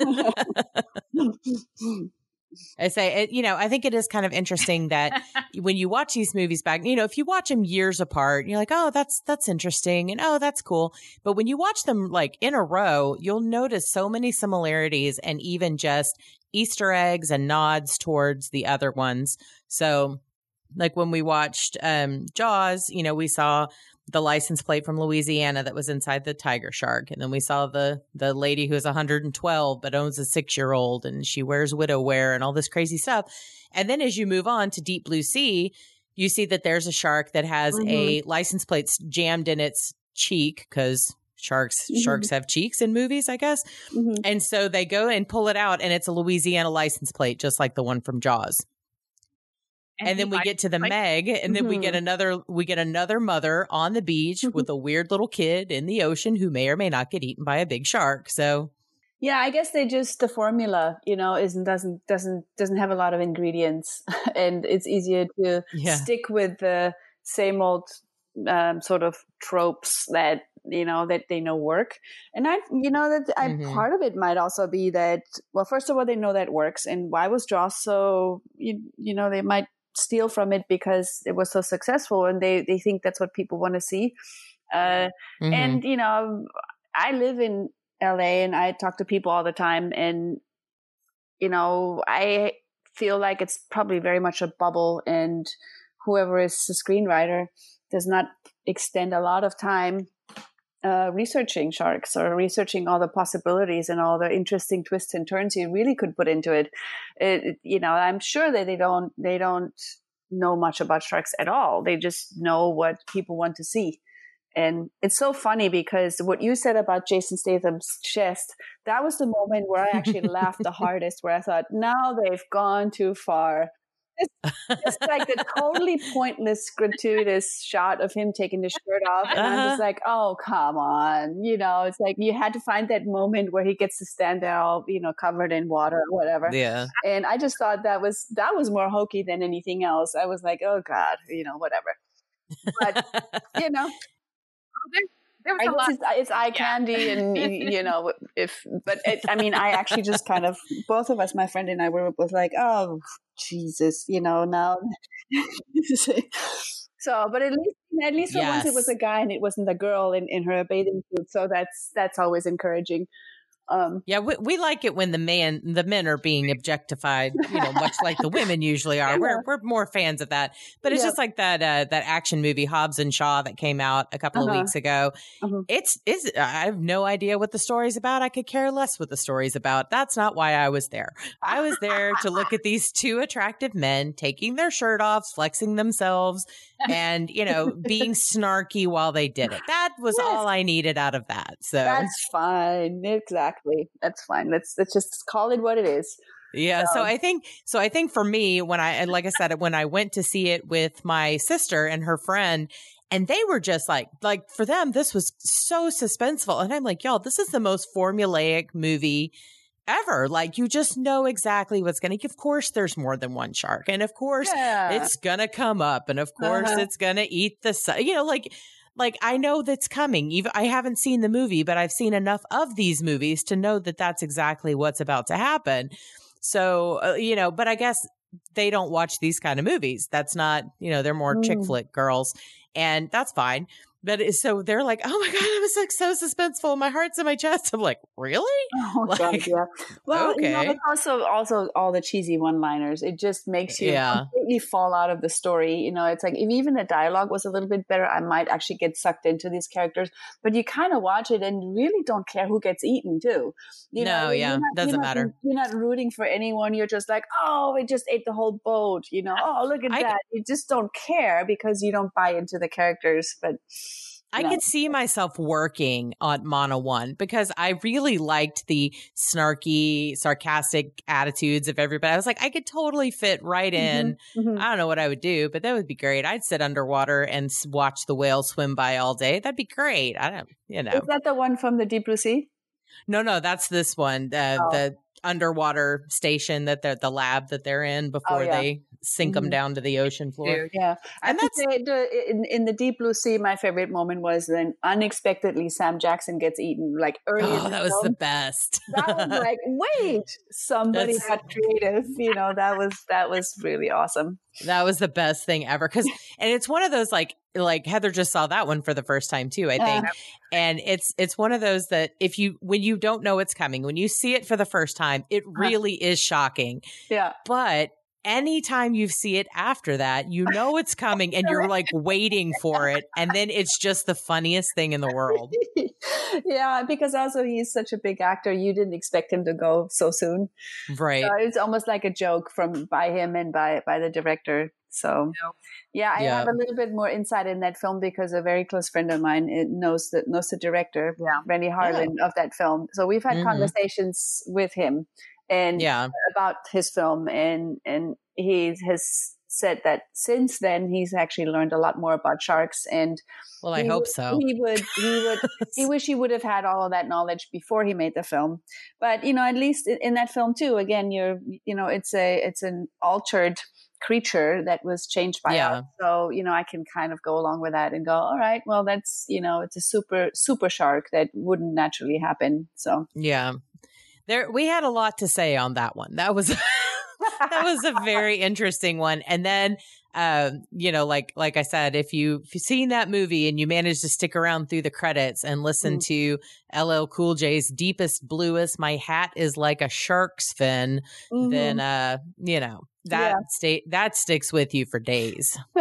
I say, it, you know, I think it is kind of interesting that when you watch these movies back, you know, if you watch them years apart, you're like, oh, that's that's interesting, and oh, that's cool. But when you watch them like in a row, you'll notice so many similarities and even just Easter eggs and nods towards the other ones. So, like when we watched um, Jaws, you know, we saw the license plate from Louisiana that was inside the tiger shark. And then we saw the the lady who is 112 but owns a 6-year-old and she wears widow wear and all this crazy stuff. And then as you move on to Deep Blue Sea, you see that there's a shark that has mm-hmm. a license plate jammed in its cheek cuz sharks mm-hmm. sharks have cheeks in movies, I guess. Mm-hmm. And so they go and pull it out and it's a Louisiana license plate just like the one from Jaws and, and then we get to the like, Meg, and then mm-hmm. we get mm-hmm. another we get another mother on the beach with a weird little kid in the ocean who may or may not get eaten by a big shark. So yeah, I guess they just the formula, you know, isn't doesn't doesn't doesn't have a lot of ingredients, and it's easier to yeah. stick with the same old um, sort of tropes that you know that they know work and i you know that I, mm-hmm. part of it might also be that well first of all they know that works and why was jaws so you, you know they might steal from it because it was so successful and they, they think that's what people want to see. Uh, mm-hmm. And, you know, I live in LA and I talk to people all the time and, you know, I feel like it's probably very much a bubble and whoever is the screenwriter does not extend a lot of time uh, researching sharks or researching all the possibilities and all the interesting twists and turns you really could put into it. it. You know, I'm sure that they don't they don't know much about sharks at all. They just know what people want to see. And it's so funny because what you said about Jason Statham's chest, that was the moment where I actually laughed the hardest, where I thought, now they've gone too far. It's, it's like the totally pointless, gratuitous shot of him taking the shirt off. And I'm just Uh-huh. like, oh, come on. You know, it's like you had to find that moment where he gets to stand there all, you know, covered in water or whatever. Yeah. And I just thought that was that was more hokey than anything else. I was like, oh God, you know, whatever. But you know, There was I a lot. it's, uh, it's eye yeah. candy, and you know, if but it, I mean, I actually just kind of both of us, my friend and I, were both like, oh Jesus, you know, now. so, but at least at least for once it was a guy and it wasn't a girl in, in her bathing suit, so that's that's always encouraging. Um, Yeah, we, we like it when the man the men are being objectified, you know, much like the women usually are. We're we're more fans of that. But it's just like that uh, that action movie Hobbs and Shaw that came out a couple Uh-huh. of weeks ago. Uh-huh. It's is I have no idea what the story's about. I could care less what the story's about. That's not why I was there. I was there to look at these two attractive men taking their shirt off, flexing themselves, and you know, being snarky while they did it. That was Yes. all I needed out of that. So That's fine. Exactly. That's fine. Let's let's just call it what it is. Yeah. So So- I think, so I think for me, when I, and like I said, when I went to see it with my sister and her friend, and they were just like, like for them, this was so suspenseful. And I'm like, y'all, this is the most formulaic movie ever. Like you just know exactly what's going to, of course, there's more than one shark. And of course, Yeah. it's gonna come up and of course Uh-huh. it's gonna eat the su- you know like like i know that's coming even i haven't seen the movie but i've seen enough of these movies to know that that's exactly what's about to happen so uh, you know but i guess they don't watch these kind of movies that's not you know they're more chick Mm. flick girls and that's fine but so they're like oh my god it was like so suspenseful my heart's in my chest i'm like really Oh Like, God, yeah. Well, you know, okay. also also all the cheesy one-liners. It just makes you Yeah. completely fall out of the story. You know, it's like if even the dialogue was a little bit better, I might actually get sucked into these characters. But you kind of watch it and really don't care who gets eaten, too. You No, know, yeah, not- doesn't you're not- matter. You're not rooting for anyone. You're just like, oh, it just ate the whole boat. You know, oh, look at I- that. You just don't care because you don't buy into the characters. But I could see myself working on Mana One because I really liked the snarky, sarcastic attitudes of everybody. I was like, I could totally fit right in. Mhm. I don't know what I would do, but that would be great. I'd sit underwater and watch the whales swim by all day. That'd be great. I don't, you know. is that the one from the Deep Blue Sea? No, no, that's this one, uh, Oh. the underwater station that the the lab that they're in before Oh, yeah. they sink them Mhm. down to the ocean floor. Yeah, And have to say, the, in, in the Deep Blue Sea, my favorite moment was when unexpectedly Sam Jackson gets eaten. Like early, in Oh, the that was the best. that was like, wait, somebody That's- got creative. You know, that was that was really awesome. That was the best thing ever. Cause, and it's one of those like, like Heather just saw that one for the first time too, I Yeah. think. And it's, it's one of those that if you, when you don't know it's coming, when you see it for the first time, it Uh-huh. really is shocking. Yeah, But anytime you see it after that, you know it's coming and you're like waiting for it. And then it's just the funniest thing in the world. yeah, because also he's such a big actor. You didn't expect him to go so soon. Right. So it's almost like a joke from by him and by by the director. So yeah, I Yeah. have a little bit more insight in that film because a very close friend of mine knows the knows the director, Yeah. Renny Harlin of that film. So we've had Mhm. conversations with him and Yeah. about his film, and and he has said that since then he's actually learned a lot more about sharks and Well, I hope would- so. He would he would he wish he would have had all of that knowledge before he made the film but you know at least in, in that film too again you're you know it's a it's an altered creature that was changed by Yeah. us so you know i can kind of go along with that and go all right well that's you know it's a super super shark that wouldn't naturally happen so Yeah. There we had a lot to say on that one. That was that was a very interesting one. And then um, you know, like like I said, if you if you've seen that movie and you manage to stick around through the credits and listen Mm. to LL Cool J's deepest bluest, my hat is like a shark's fin, then uh, you know, that Yeah. state that sticks with you for days.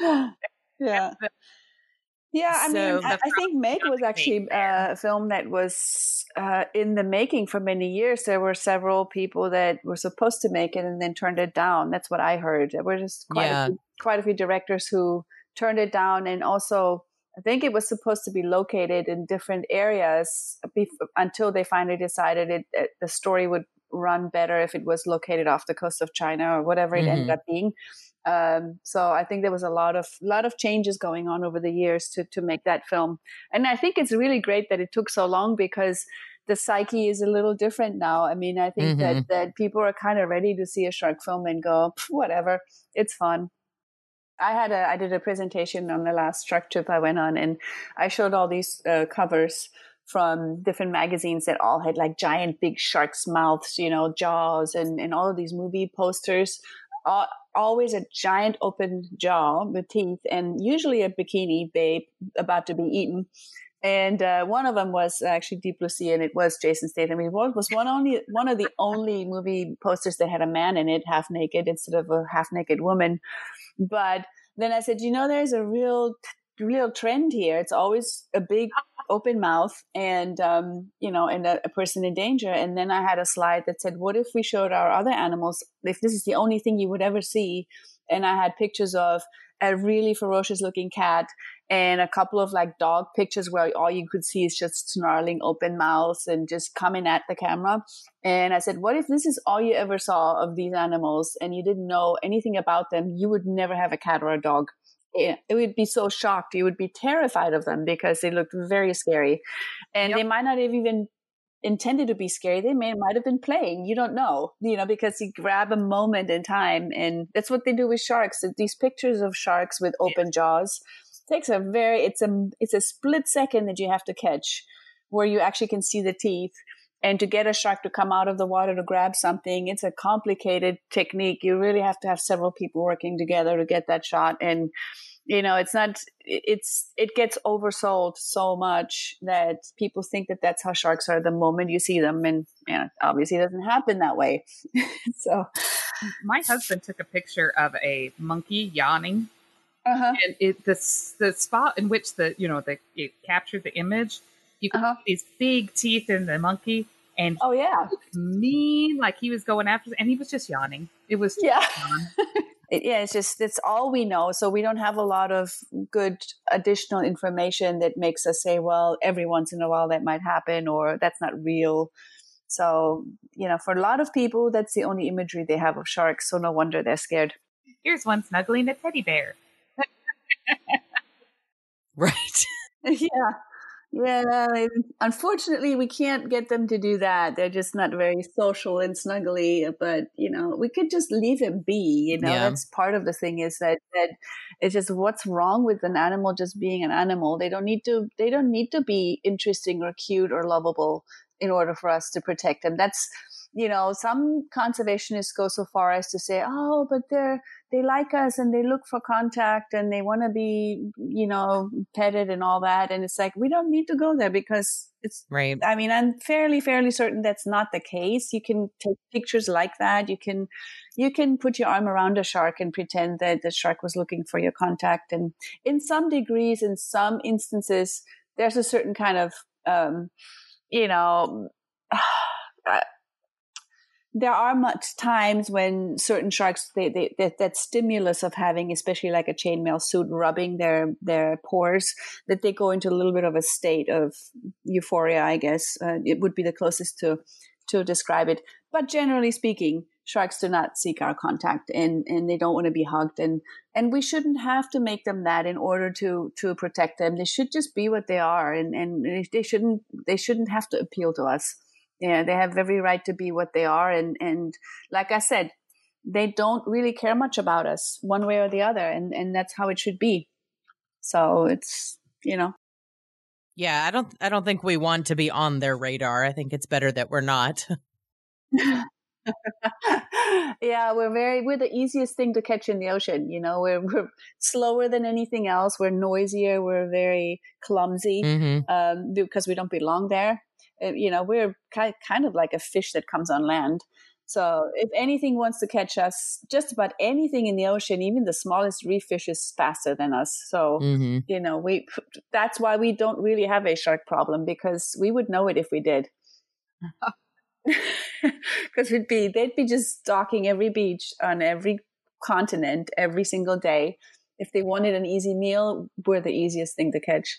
yeah yeah i So mean I, I think meg was actually uh, a film that was uh, in the making for many years there were several people that were supposed to make it and then turned it down that's what i heard there were just quite, Yeah. a, few, quite a few directors who turned it down and also i think it was supposed to be located in different areas bef- until they finally decided it, it the story would run better if it was located off the coast of China or whatever it Mhm. ended up being. Um, so I think there was a lot of lot of changes going on over the years to to make that film, and I think it's really great that it took so long because the psyche is a little different now. I mean, I think that that people are kind of ready to see a shark film and go, whatever, it's fun. I had a I did a presentation on the last shark trip I went on, and I showed all these uh, covers from different magazines that all had like giant big sharks' mouths, you know, jaws, and and all of these movie posters. All, always a giant open jaw with teeth, and usually a bikini babe about to be eaten. And uh, one of them was actually Deep Blue Sea, and it was Jason Statham. It was, one only one of the only movie posters that had a man in it, half naked instead of a half naked woman. But then I said, you know, there's a real real trend here. It's always a big open mouth and um, you know, and a, a person in danger. And then I had a slide that said, what if we showed our other animals if this is the only thing you would ever see? And I had pictures of a really ferocious looking cat and a couple of like dog pictures where all you could see is just snarling open mouths and just coming at the camera. And I said, what if this is all you ever saw of these animals and you didn't know anything about them? You would never have a cat or a dog. It it would be so shocked. You would be terrified of them because they looked very scary. And Yep. they might not have even intended to be scary. They may might have been playing. You don't know, you know, because you grab a moment in time, and that's what they do with sharks. These pictures of sharks with open jaws takes a very it's a it's a split second that you have to catch, where you actually can see the teeth. And to get a shark to come out of the water to grab something, it's a complicated technique. You really have to have several people working together to get that shot. And you know it's not it's it gets oversold so much that people think that that's how sharks are the moment you see them and obviously it doesn't happen that way so My husband took a picture of a monkey yawning, uh-huh. and it the the spot in which the you know the it captured the image. You could Uh-huh. see these big teeth in the monkey, and oh yeah. mean like he was going after, and he was just yawning. It was just yeah. it, yeah it's just it's all we know. So we don't have a lot of good additional information that makes us say well every once in a while that might happen or that's not real. So you know for a lot of people that's the only imagery they have of sharks. So no wonder they're scared. Here's one snuggling a teddy bear. Right. yeah yeah unfortunately we can't get them to do that. They're just not very social and snuggly but you know we could just leave him be you know? Yeah. that's part of the thing is that that it's just what's wrong with an animal just being an animal? They don't need to they don't need to be interesting or cute or lovable in order for us to protect them. That's you know some conservationists go so far as to say oh but they're they like us and they look for contact and they want to be you know petted and all that. And it's like we don't need to go there because it's Right. i mean i'm fairly fairly certain that's not the case. You can take pictures like that. You can you can put your arm around a shark and pretend that the shark was looking for your contact. And in some degrees in some instances there's a certain kind of um you know uh, there are much times when certain sharks they, they that, that stimulus of having especially like a chainmail suit rubbing their their pores that they go into a little bit of a state of euphoria i guess uh, it would be the closest to to describe it. But generally speaking sharks do not seek our contact and and they don't want to be hugged. And and we shouldn't have to make them that in order to to protect them. They should just be what they are and and they shouldn't they shouldn't have to appeal to us yeah, they have every right to be what they are, and and like I said, they don't really care much about us one way or the other, and and that's how it should be. So it's you know, Yeah, I don't I don't think we want to be on their radar. I think it's better that we're not. yeah, we're very we're the easiest thing to catch in the ocean. You know, we're we're slower than anything else. We're noisier. We're very clumsy hmm um, because we don't belong there. Uh, you know, we're kind of like a fish that comes on land. So if anything wants to catch us, just about anything in the ocean, even the smallest reef fish is faster than us. So hmm you know, we that's why we don't really have a shark problem because we would know it if we did. Because we'd be they'd be just stalking every beach on every continent every single day. If they wanted an easy meal, we're the easiest thing to catch.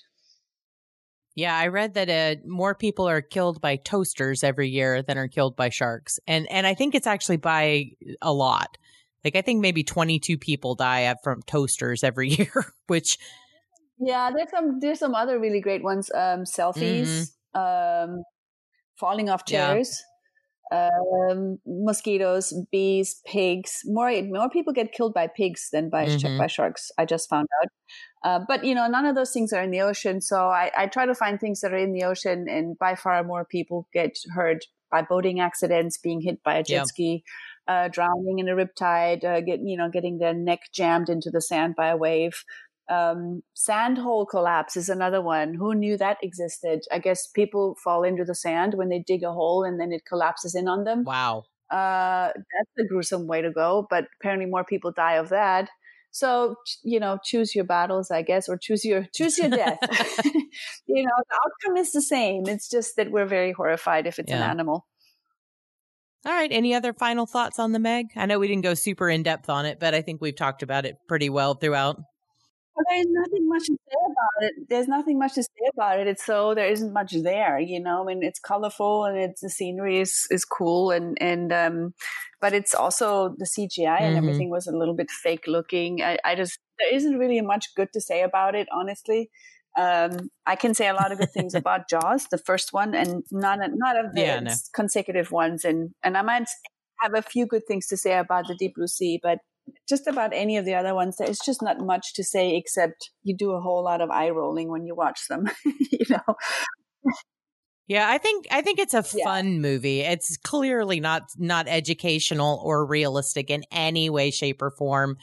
Yeah, I read that uh, more people are killed by toasters every year than are killed by sharks, and and I think it's actually by a lot. Like I think maybe 22 people die from toasters every year, which yeah, there's some there's some other really great ones. Um, selfies, mm-hmm. um, falling off chairs, yeah. Um, mosquitoes, bees, pigs. More more people get killed by pigs than by mm-hmm. by sharks. I just found out. Uh, but you know, none of those things are in the ocean. So I, I try to find things that are in the ocean, and by far more people get hurt by boating accidents, being hit by a jet yeah. ski, uh, drowning in a riptide, uh, get you know, getting their neck jammed into the sand by a wave. Um, sand hole collapse is another one. Who knew that existed? I guess people fall into the sand when they dig a hole and then it collapses in on them. Wow. Uh, that's a gruesome way to go, but apparently more people die of that. So you know, choose your battles, I guess, or choose your choose your death. you know, the outcome is the same. It's just that we're very horrified if it's yeah. an animal. All right. Any other final thoughts on the Meg? I know we didn't go super in depth on it, but I think we've talked about it pretty well throughout. Well, there's nothing much to say about it. There's nothing much to say about it. It's so there isn't much there, you know. I mean, it's colorful and it's the scenery is is cool and and um, but it's also the CGI mm-hmm. and everything was a little bit fake looking. I, I just there isn't really much good to say about it, honestly. Um, I can say a lot of good things about Jaws, the first one, and none not of the yeah, no. consecutive ones, and and I might have a few good things to say about the Deep Blue Sea, but just about any of the other ones, there's just not much to say except you do a whole lot of eye rolling when you watch them, you know. Yeah, I think I think it's a fun yeah. movie. It's clearly not not educational or realistic in any way, shape, or form.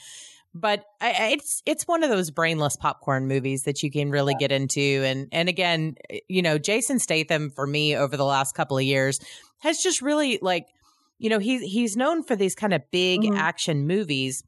But I, it's it's one of those brainless popcorn movies that you can really yeah. get into. And and again, eh, you know, Jason Statham for me over the last couple of years has just really like you know, he's he's known for these kind of big mm-hmm. action movies.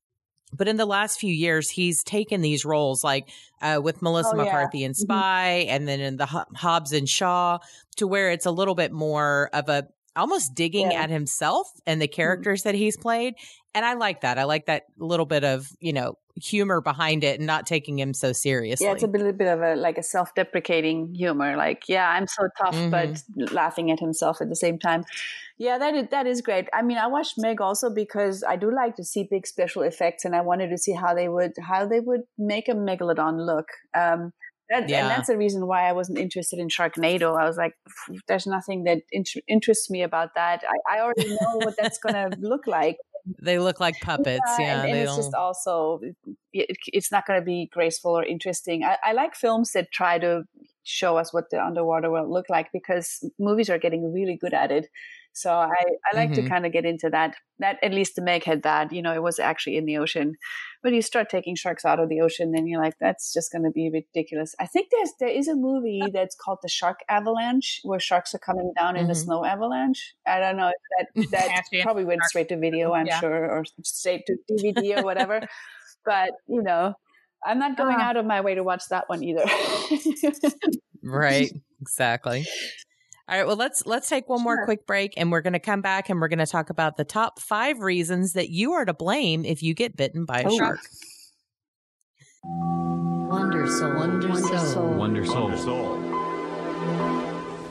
But in the last few years, he's taken these roles like uh, with Melissa oh, McCarthy yeah. in mm-hmm. Spy, mm-hmm. and then in the Hobbs and Shaw, to where it's a little bit more of a almost digging yeah. at himself and the mm-hmm. characters mm-hmm. that he's played. And I like that. I like that little bit of, you know, humor behind it and not taking him so seriously. Yeah, it's a little bit of a like a self-deprecating humor. Like, yeah, I'm so tough, mm-hmm. but laughing at himself at the same time. Yeah, that is, that is great. I mean, I watched Meg also because I do like to see big special effects, and I wanted to see how they would how they would make a megalodon look. Um, that, yeah. And that's the reason why I wasn't interested in Sharknado. I was like, there's nothing that int- interests me about that. I, I already know what that's going to look like. They look like puppets. Yeah. yeah and, and it's just also, it, it's not going to be graceful or interesting. I, I like films that try to show us what the underwater world look like because movies are getting really good at it. So I, I like mm-hmm. to kind of get into that. That at least the Meg had that, you know, it was actually in the ocean. But you start taking sharks out of the ocean, then you're like, that's just going to be ridiculous. I think there's there is a movie that's called The Shark Avalanche, where sharks are coming down mm-hmm. in a snow avalanche. I don't know if that that probably went straight to video, I'm yeah. sure, or straight to DVD or whatever. but you know, I'm not going uh, out of my way to watch that one either. right. Exactly. All right, well let's let's take one sure. more quick break and we're going to come back and we're going to talk about the top 5 reasons that you are to blame if you get bitten by a oh. shark. Wonder soul, wonder soul. Wonder soul. Wonder soul.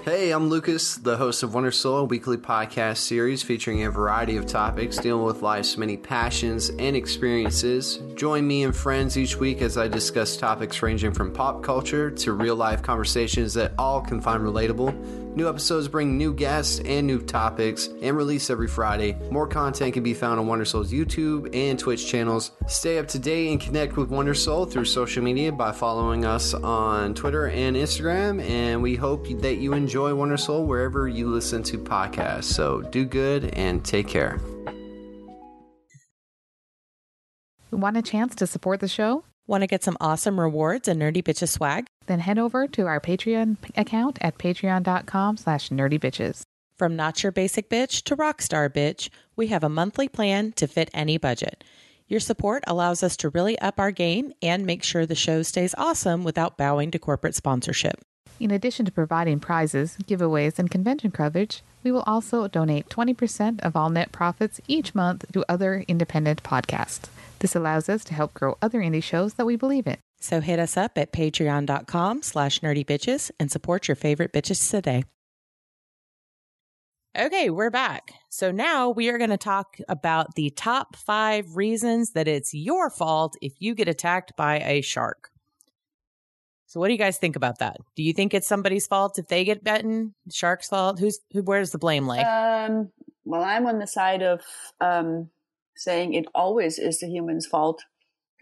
Hey, I'm Lucas, the host of Wonder Soul, a weekly podcast series featuring a variety of topics dealing with life's many passions and experiences. Join me and friends each week as I discuss topics ranging from pop culture to real life conversations that all can find relatable. New episodes bring new guests and new topics and release every Friday. More content can be found on Wonder Soul's YouTube and Twitch channels. Stay up to date and connect with Wonder Soul through social media by following us on Twitter and Instagram. And we hope that you enjoy Wonder Soul wherever you listen to podcasts. So do good and take care. Want a chance to support the show? Want to get some awesome rewards and Nerdy Bitches swag? Then head over to our Patreon account at patreon.com slash nerdybitches. From not your basic bitch to rockstar bitch, we have a monthly plan to fit any budget. Your support allows us to really up our game and make sure the show stays awesome without bowing to corporate sponsorship. In addition to providing prizes, giveaways, and convention coverage, we will also donate 20% of all net profits each month to other independent podcasts. This allows us to help grow other indie shows that we believe in. So hit us up at patreon.com slash nerdybitches and support your favorite bitches today. Okay, we're back. So now we are going to talk about the top five reasons that it's your fault if you get attacked by a shark. So what do you guys think about that? Do you think it's somebody's fault if they get bitten? Shark's fault? Who's who? Where's the blame lay? Um, well, I'm on the side of um, saying it always is the human's fault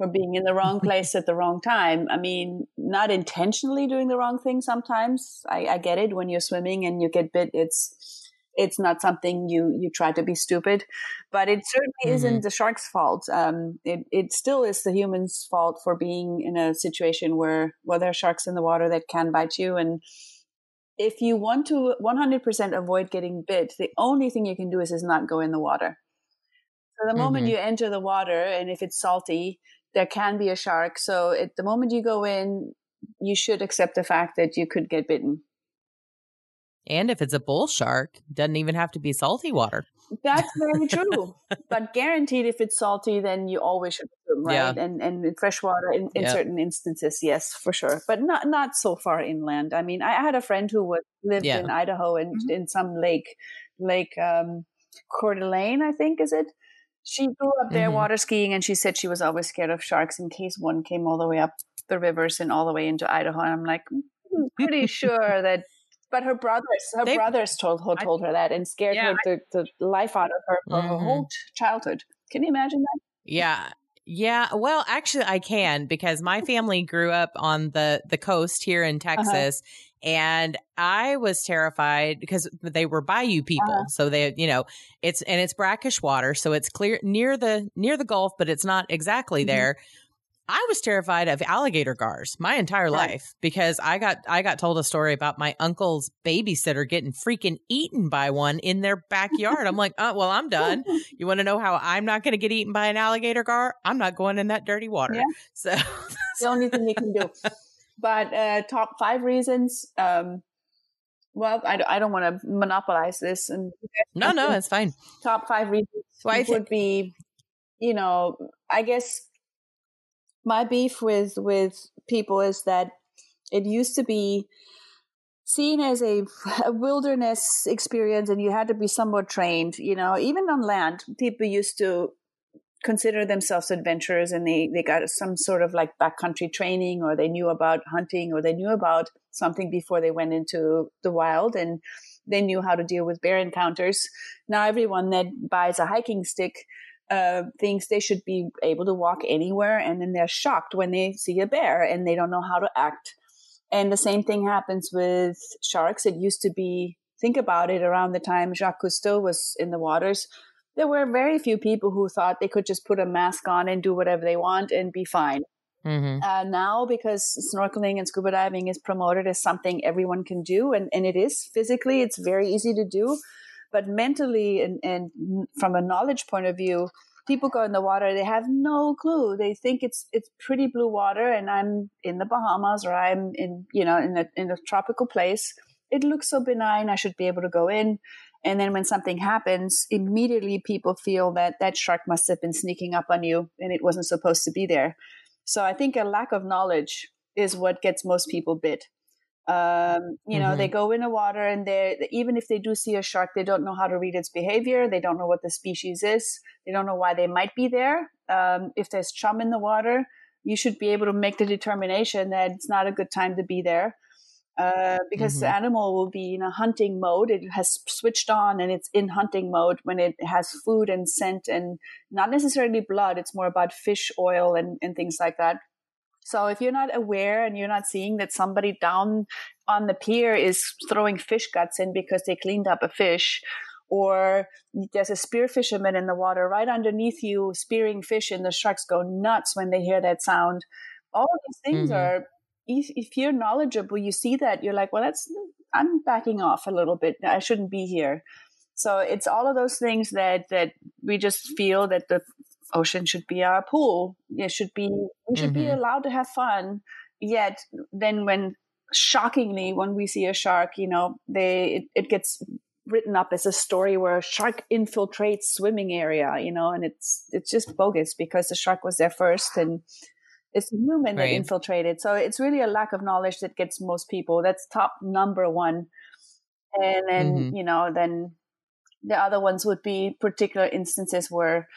for being in the wrong place at the wrong time. I mean, not intentionally doing the wrong thing. Sometimes I, I get it when you're swimming and you get bit. It's it's not something you you try to be stupid but it certainly mm-hmm. isn't the shark's fault um, it, it still is the human's fault for being in a situation where well there are sharks in the water that can bite you and if you want to 100% avoid getting bit the only thing you can do is, is not go in the water so the moment mm-hmm. you enter the water and if it's salty there can be a shark so at the moment you go in you should accept the fact that you could get bitten and if it's a bull shark, doesn't even have to be salty water. That's very true. but guaranteed, if it's salty, then you always should swim, right? Yeah. And and in freshwater, in, in certain instances, yes, for sure. But not not so far inland. I mean, I had a friend who was lived yeah. in Idaho and mm-hmm. in some lake, Lake um, Coeur d'Alene, I think is it. She grew up there mm-hmm. water skiing, and she said she was always scared of sharks in case one came all the way up the rivers and all the way into Idaho. And I'm like, I'm pretty sure that but her brothers, her they, brothers told her, told her that and scared yeah, her the, the life out of her for mm-hmm. her whole childhood. Can you imagine that? Yeah. Yeah, well, actually, I can because my family grew up on the the coast here in uh-huh. Texas, uh-huh. And I was terrified because they were bayou people. Uh-huh. So they, you know, it's and it's brackish water, so it's clear near the near the Gulf, but it's not exactly mm-hmm. there. I was terrified of alligator gars my entire life because I got I got told a story about my uncle's babysitter getting freaking eaten by one in their backyard. I'm like, oh well, I'm done. You want to know how I'm not going to get eaten by an alligator gar? I'm not going in that dirty water. Yeah. So the only thing you can do. But uh, top five reasons. Um, well, I, I don't want to monopolize this. And no, no, it's fine. Top five reasons Why would be, you know, I guess my beef with with people is that it used to be seen as a, a, wilderness experience and you had to be somewhat trained you know even on land people used to consider themselves adventurers and they, they got some sort of like backcountry training or they knew about hunting or they knew about something before they went into the wild and they knew how to deal with bear encounters now everyone that buys a hiking stick uh, thinks they should be able to walk anywhere, and then they're shocked when they see a bear and they don't know how to act. And the same thing happens with sharks. It used to be, think about it, around the time Jacques Cousteau was in the waters, there were very few people who thought they could just put a mask on and do whatever they want and be fine. Mm-hmm. Uh, now, because snorkeling and scuba diving is promoted as something everyone can do, and, and it is physically, it's very easy to do but mentally and, and from a knowledge point of view, people go in the water, they have no clue. They think it's it's pretty blue water and I'm in the Bahamas or I'm in, you know, in a in a tropical place. It looks so benign, I should be able to go in. And then when something happens, immediately people feel that that shark must have been sneaking up on you and it wasn't supposed to be there. So I think a lack of knowledge is what gets most people bit. Um, you know, mm-hmm. they go in the water and they even if they do see a shark, they don't know how to read its behavior. They don't know what the species is. They don't know why they might be there. Um, if there's chum in the water, you should be able to make the determination that it's not a good time to be there. Uh, because mm-hmm. the animal will be in a hunting mode. It has switched on and it's in hunting mode when it has food and scent and not necessarily blood. It's more about fish oil and, and things like that. So if you're not aware and you're not seeing that somebody down on the pier is throwing fish guts in because they cleaned up a fish, or there's a spear fisherman in the water right underneath you spearing fish, and the sharks go nuts when they hear that sound. All these things mm-hmm. are, if, if you're knowledgeable, you see that you're like, well, that's I'm backing off a little bit. I shouldn't be here. So it's all of those things that that we just feel that the ocean should be our pool. It should be we should mm-hmm. be allowed to have fun. Yet then when shockingly when we see a shark, you know, they it, it gets written up as a story where a shark infiltrates swimming area, you know, and it's it's just bogus because the shark was there first and It's the human that infiltrated. So it's really a lack of knowledge that gets most people. That's top number one. And then, Mhm. you know, then the other ones would be particular instances where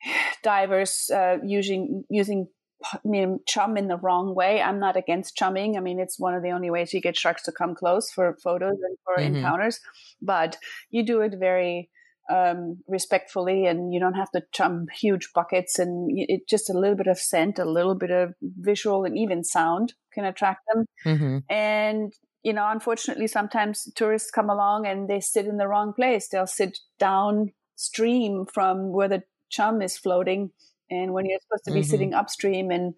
divers uh, using using I mean, chum in the wrong way. I'm not against chumming. I mean, it's one of the only ways you get sharks to come close for photos and for Mhm. encounters. But you do it very um, respectfully, and you don't have to chum huge buckets. And it just a little bit of scent, a little bit of visual, and even sound can attract them. hmm And you know, unfortunately, sometimes tourists come along and they sit in the wrong place. They'll sit downstream from where the chum is floating, and when you're supposed to be Mhm. sitting upstream, and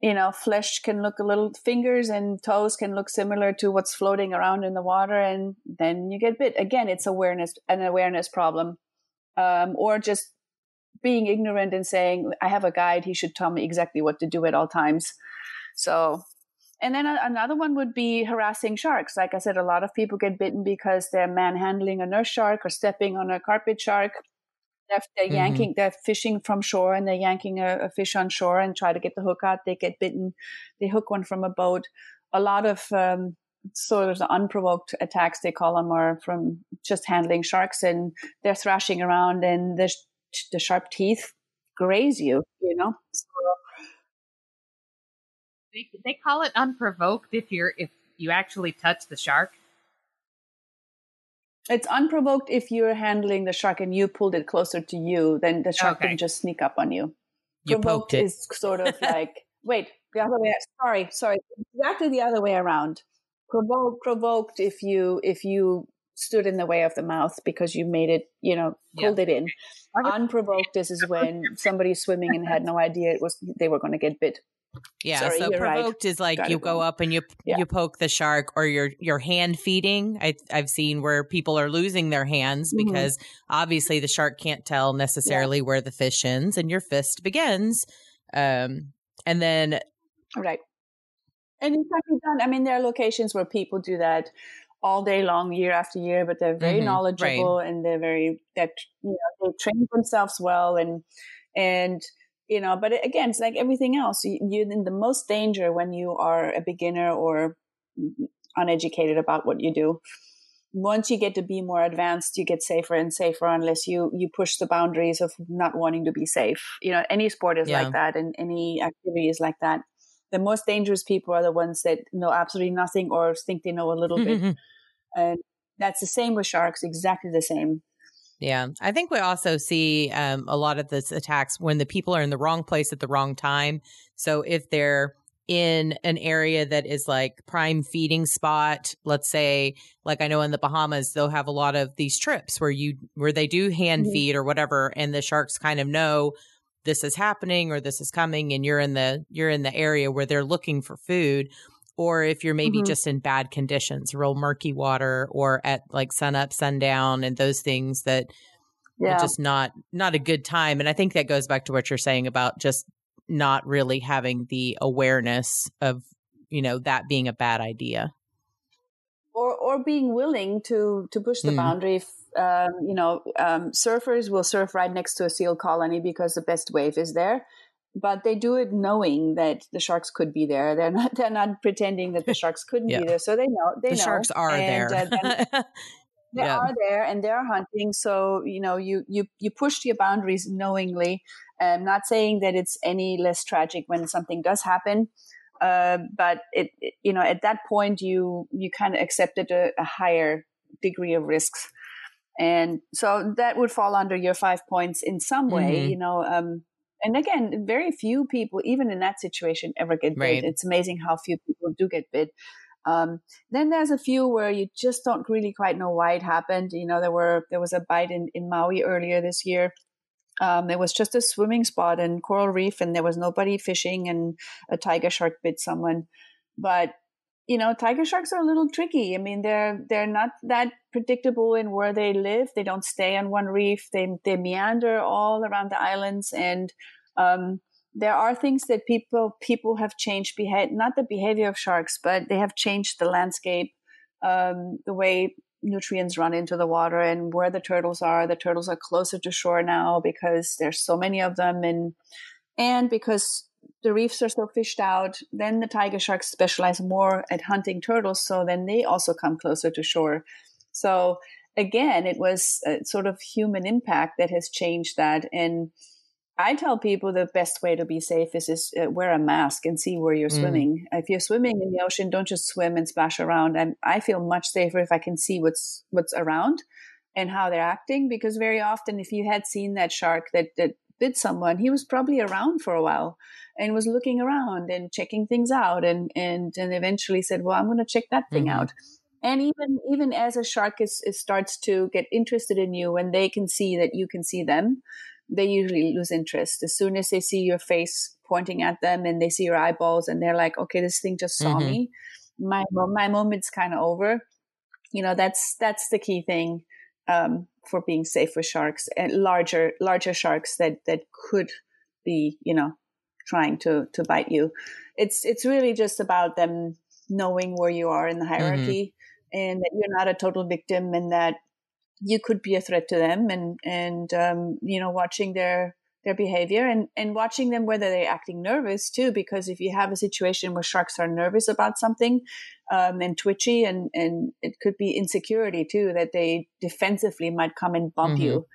you know, flesh can look a little, fingers and toes can look similar to what's floating around in the water, and then you get bit. Again, it's awareness, an awareness problem, um, or just being ignorant and saying, "I have a guide; he should tell me exactly what to do at all times." So and then another one would be harassing sharks. Like I said, a lot of people get bitten because they're manhandling a nurse shark or stepping on a carpet shark. They're, they're Mhm. yanking, they're fishing from shore and they're yanking a, a fish on shore and try to get the hook out. They get bitten. They hook one from a boat. A lot of um, sort of the unprovoked attacks, they call them, are from just handling sharks and they're thrashing around and the, sh- the sharp teeth graze you, you know? So, They, they call it unprovoked if you're if you actually touch the shark. It's unprovoked if you're handling the shark and you pulled it closer to you, then the shark Okay. can just sneak up on you. You Provoked it. is sort of like wait, the other way. Sorry, sorry, exactly the other way around. Provoked, provoked if you if you stood in the way of the mouth because you made it, you know, Yeah. pulled it in. Unprovoked this is when somebody's swimming and had no idea it was they were going to get bit. Yeah. Sorry, so you're right. provoked is like Got you go up and you Yeah. you poke the shark, or you're you're hand feeding. I, I've seen where people are losing their hands Mhm. because obviously the shark can't tell necessarily where the fish ends and your fist begins. Um, and then Right. And it can be done. I mean, there are locations where people do that all day long, year after year, but they're very Mhm, knowledgeable and they're very that you know they train themselves well and and you know. But again, it's like everything else. You, you're in the most danger when you are a beginner or uneducated about what you do. Once you get to be more advanced, you get safer and safer unless you you push the boundaries of not wanting to be safe. You know, any sport is Yeah. like that, and any activity is like that the most dangerous people are the ones that know absolutely nothing or think they know a little bit. And that's the same with sharks, exactly the same. Yeah. I think we also see um, a lot of this attacks when the people are in the wrong place at the wrong time. So if they're in an area that is like prime feeding spot, let's say, like I know in the Bahamas, they'll have a lot of these trips where you, where they do hand Mhm. feed or whatever. And the sharks kind of know this is happening or this is coming and you're in the, you're in the area where they're looking for food. Or if you're maybe Mhm. just in bad conditions, real murky water or at like sun up, sundown and those things that Yeah. just not not a good time and i think that goes back to what you're saying about just not really having the awareness of you know that being a bad idea or or being willing to to push the Mm. boundary. If, um, you know, um, surfers will surf right next to a seal colony because the best wave is there. But they do it knowing that the sharks could be there. They're not. They're not pretending that the sharks couldn't Yeah. be there. So they know. They the know. sharks are And, there uh, then they Yeah. are there and they're hunting so you know you you you push your boundaries knowingly i'm not saying that it's any less tragic when something does happen uh, but it, it- you know at that point you you kind of accepted a, a higher degree of risks and so that would fall under your five points in some way Mhm. you know um and again very few people even in that situation ever get bit Right. it's amazing how few people do get bit um, then there's a few where you just don't really quite know why it happened. You know, there were there was a bite in, in Maui earlier this year. Um, it was just a swimming spot in coral reef, and there was nobody fishing, and a tiger shark bit someone. But you know, tiger sharks are a little tricky. I mean, they're they're not that predictable in where they live. They don't stay on one reef. They they meander all around the islands, and um, there are things that people people have changed behavior not the behavior of sharks but they have changed the landscape um, the way nutrients run into the water and where the turtles are the turtles are closer to shore now because there's so many of them and and because the reefs are so fished out. Then the tiger sharks specialize more at hunting turtles, so then they also come closer to shore. So again, it was a sort of human impact that has changed that. And I tell people the best way to be safe is, is uh, wear a mask and see where you're mm. swimming. If you're swimming in the ocean, don't just swim and splash around. And I feel much safer if I can see what's what's around and how they're acting. Because very often, if you had seen that shark that that bit someone, he was probably around for a while and was looking around and checking things out, and and and eventually said, "Well, I'm going to check that thing mm-hmm. out." and even even as a shark is, is, starts to get interested in you when they can see that you can see them they usually lose interest as soon as they see your face pointing at them and they see your eyeballs and they're like okay this thing just saw mm-hmm. me my my moment's kind of over you know that's that's the key thing um, for being safe with sharks and larger larger sharks that that could be you know trying to to bite you it's it's really just about them knowing where you are in the mm-hmm. hierarchy and that you're not a total victim and that you could be a threat to them and and um, you know watching their their behavior and and watching them whether they're acting nervous too because if you have a situation where sharks are nervous about something um, and twitchy and and it could be insecurity too that they defensively might come and bump mm-hmm. you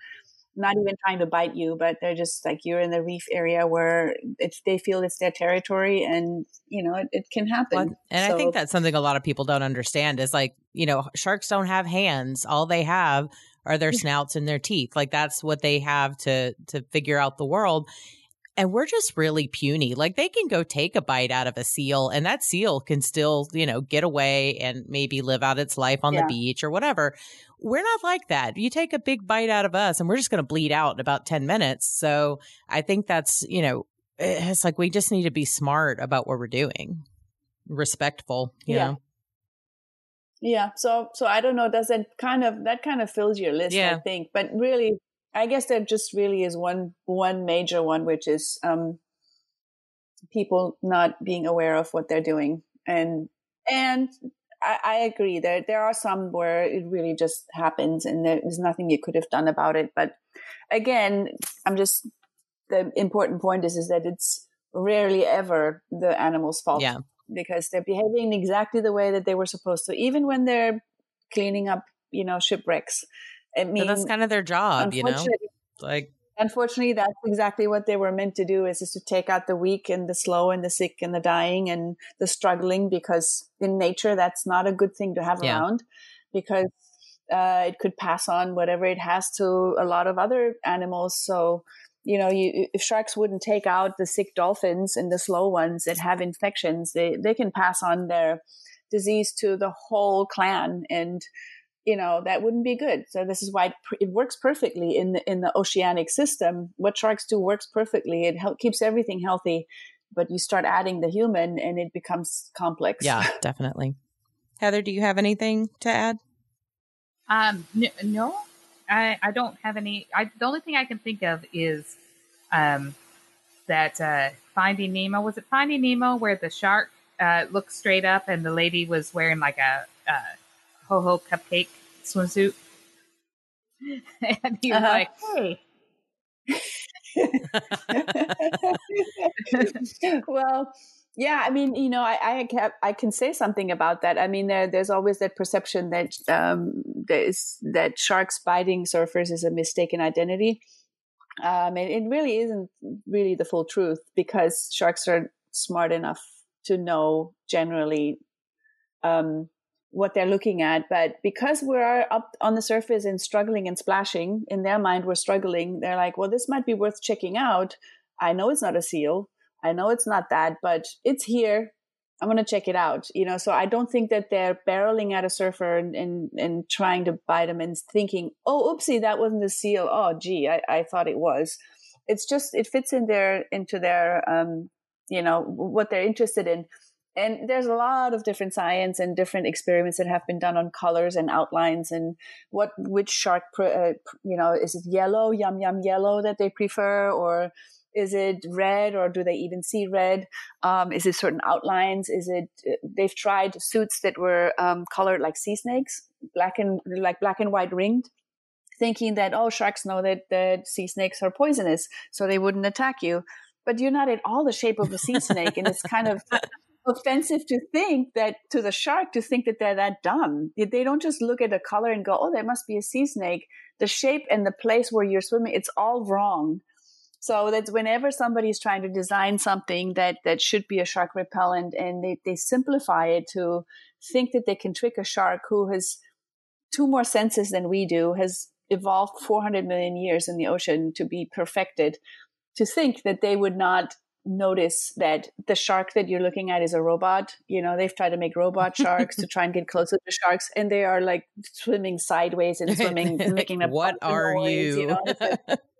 not even trying to bite you, but they're just like you're in the reef area where it's, they feel it's their territory and, you know, it, it can happen. Well, and so, I think that's something a lot of people don't understand is like, you know, sharks don't have hands. All they have are their mm. snouts and their teeth. Like that's what they have to, to figure out the world. And we're just really puny. Like they can go take a bite out of a seal and that seal can still, you know, get away and maybe live out its life on yeah. the beach or whatever we're not like that. You take a big bite out of us and we're just going to bleed out in about 10 minutes. So I think that's, you know, eh, it's like we just need to be smart about what we're doing, respectful, you yeah. know. Yeah. So so I don't know, does that kind of that kind of fills your list, yeah. I think. But really I guess there just really is one one major one which is um people not being aware of what they're doing and and I, I, agree. There there are some where it really just happens, and there's nothing you could have done about it. But again, I'm just the important point is is that it's rarely ever the animal's fault. Yeah. Because they're behaving exactly the way that they were supposed to, even when they're cleaning up, you know, shipwrecks. I mean, that's kind of their job, you know. Like unfortunately that's exactly what they were meant to do is, is to take out the weak and the slow and the sick and the dying and the struggling because in nature that's not a good thing to have yeah. around because uh, it could pass on whatever it has to a lot of other animals so you know you, if sharks wouldn't take out the sick dolphins and the slow ones that have infections they, they can pass on their disease to the whole clan and you know that wouldn't be good. So this is why it, it, works perfectly in the in the oceanic system. What sharks do works perfectly. It help, keeps everything healthy but you start adding the human and it becomes complex. Yeah definitely. Heather do you have anything to add? Um n- no i i don't have any i the only thing i can think of is um that uh finding nemo was it finding nemo where the shark uh looked straight up and the lady was wearing like a uh ho ho cupcake swimsuit. and he was uh-huh. like, hey. well, yeah, I mean, you know, I I I can say something about that. I mean, there there's always that perception that um, there's that sharks biting surfers is a mistaken identity. Um, and it really isn't really the full truth because sharks are smart enough to know generally um, what they're looking at. But because we're up on the surface and struggling and splashing, in their mind, we're struggling. They're like, well, this might be worth checking out. I know it's not a seal. I know it's not that, but it's here. I'm to check it out. You know, so I don't think that they're barreling at a surfer and, and, and trying to bite them and thinking, oh, oopsie, that wasn't a seal. Oh, gee, I, I thought it was. It's just, it fits in their, into their, um, you know, what they're interested in and there's a lot of different science and different experiments that have been done on colors and outlines and what which shark uh, you know is it yellow yum yum yellow that they prefer or is it red or do they even see red um, is it certain outlines is it uh, they've tried suits that were um, colored like sea snakes black and like black and white ringed thinking that oh sharks know that that sea snakes are poisonous so they wouldn't attack you but you're not at all the shape of a sea snake. And it's kind of offensive to think that to the shark to think that they're that dumb. They don't just look at the color and go, oh, there must be a sea snake. The shape and the place where you're swimming, it's all wrong. So that whenever somebody is trying to design something that, that should be a shark repellent and they, they simplify it to think that they can trick a shark who has two more senses than we do, has evolved 400 million years in the ocean to be perfected, to think that they would not notice that the shark that you're looking at is a robot. You know, they've tried to make robot sharks to try and get closer to sharks, and they are like swimming sideways and swimming, making a what are noise, you? you know?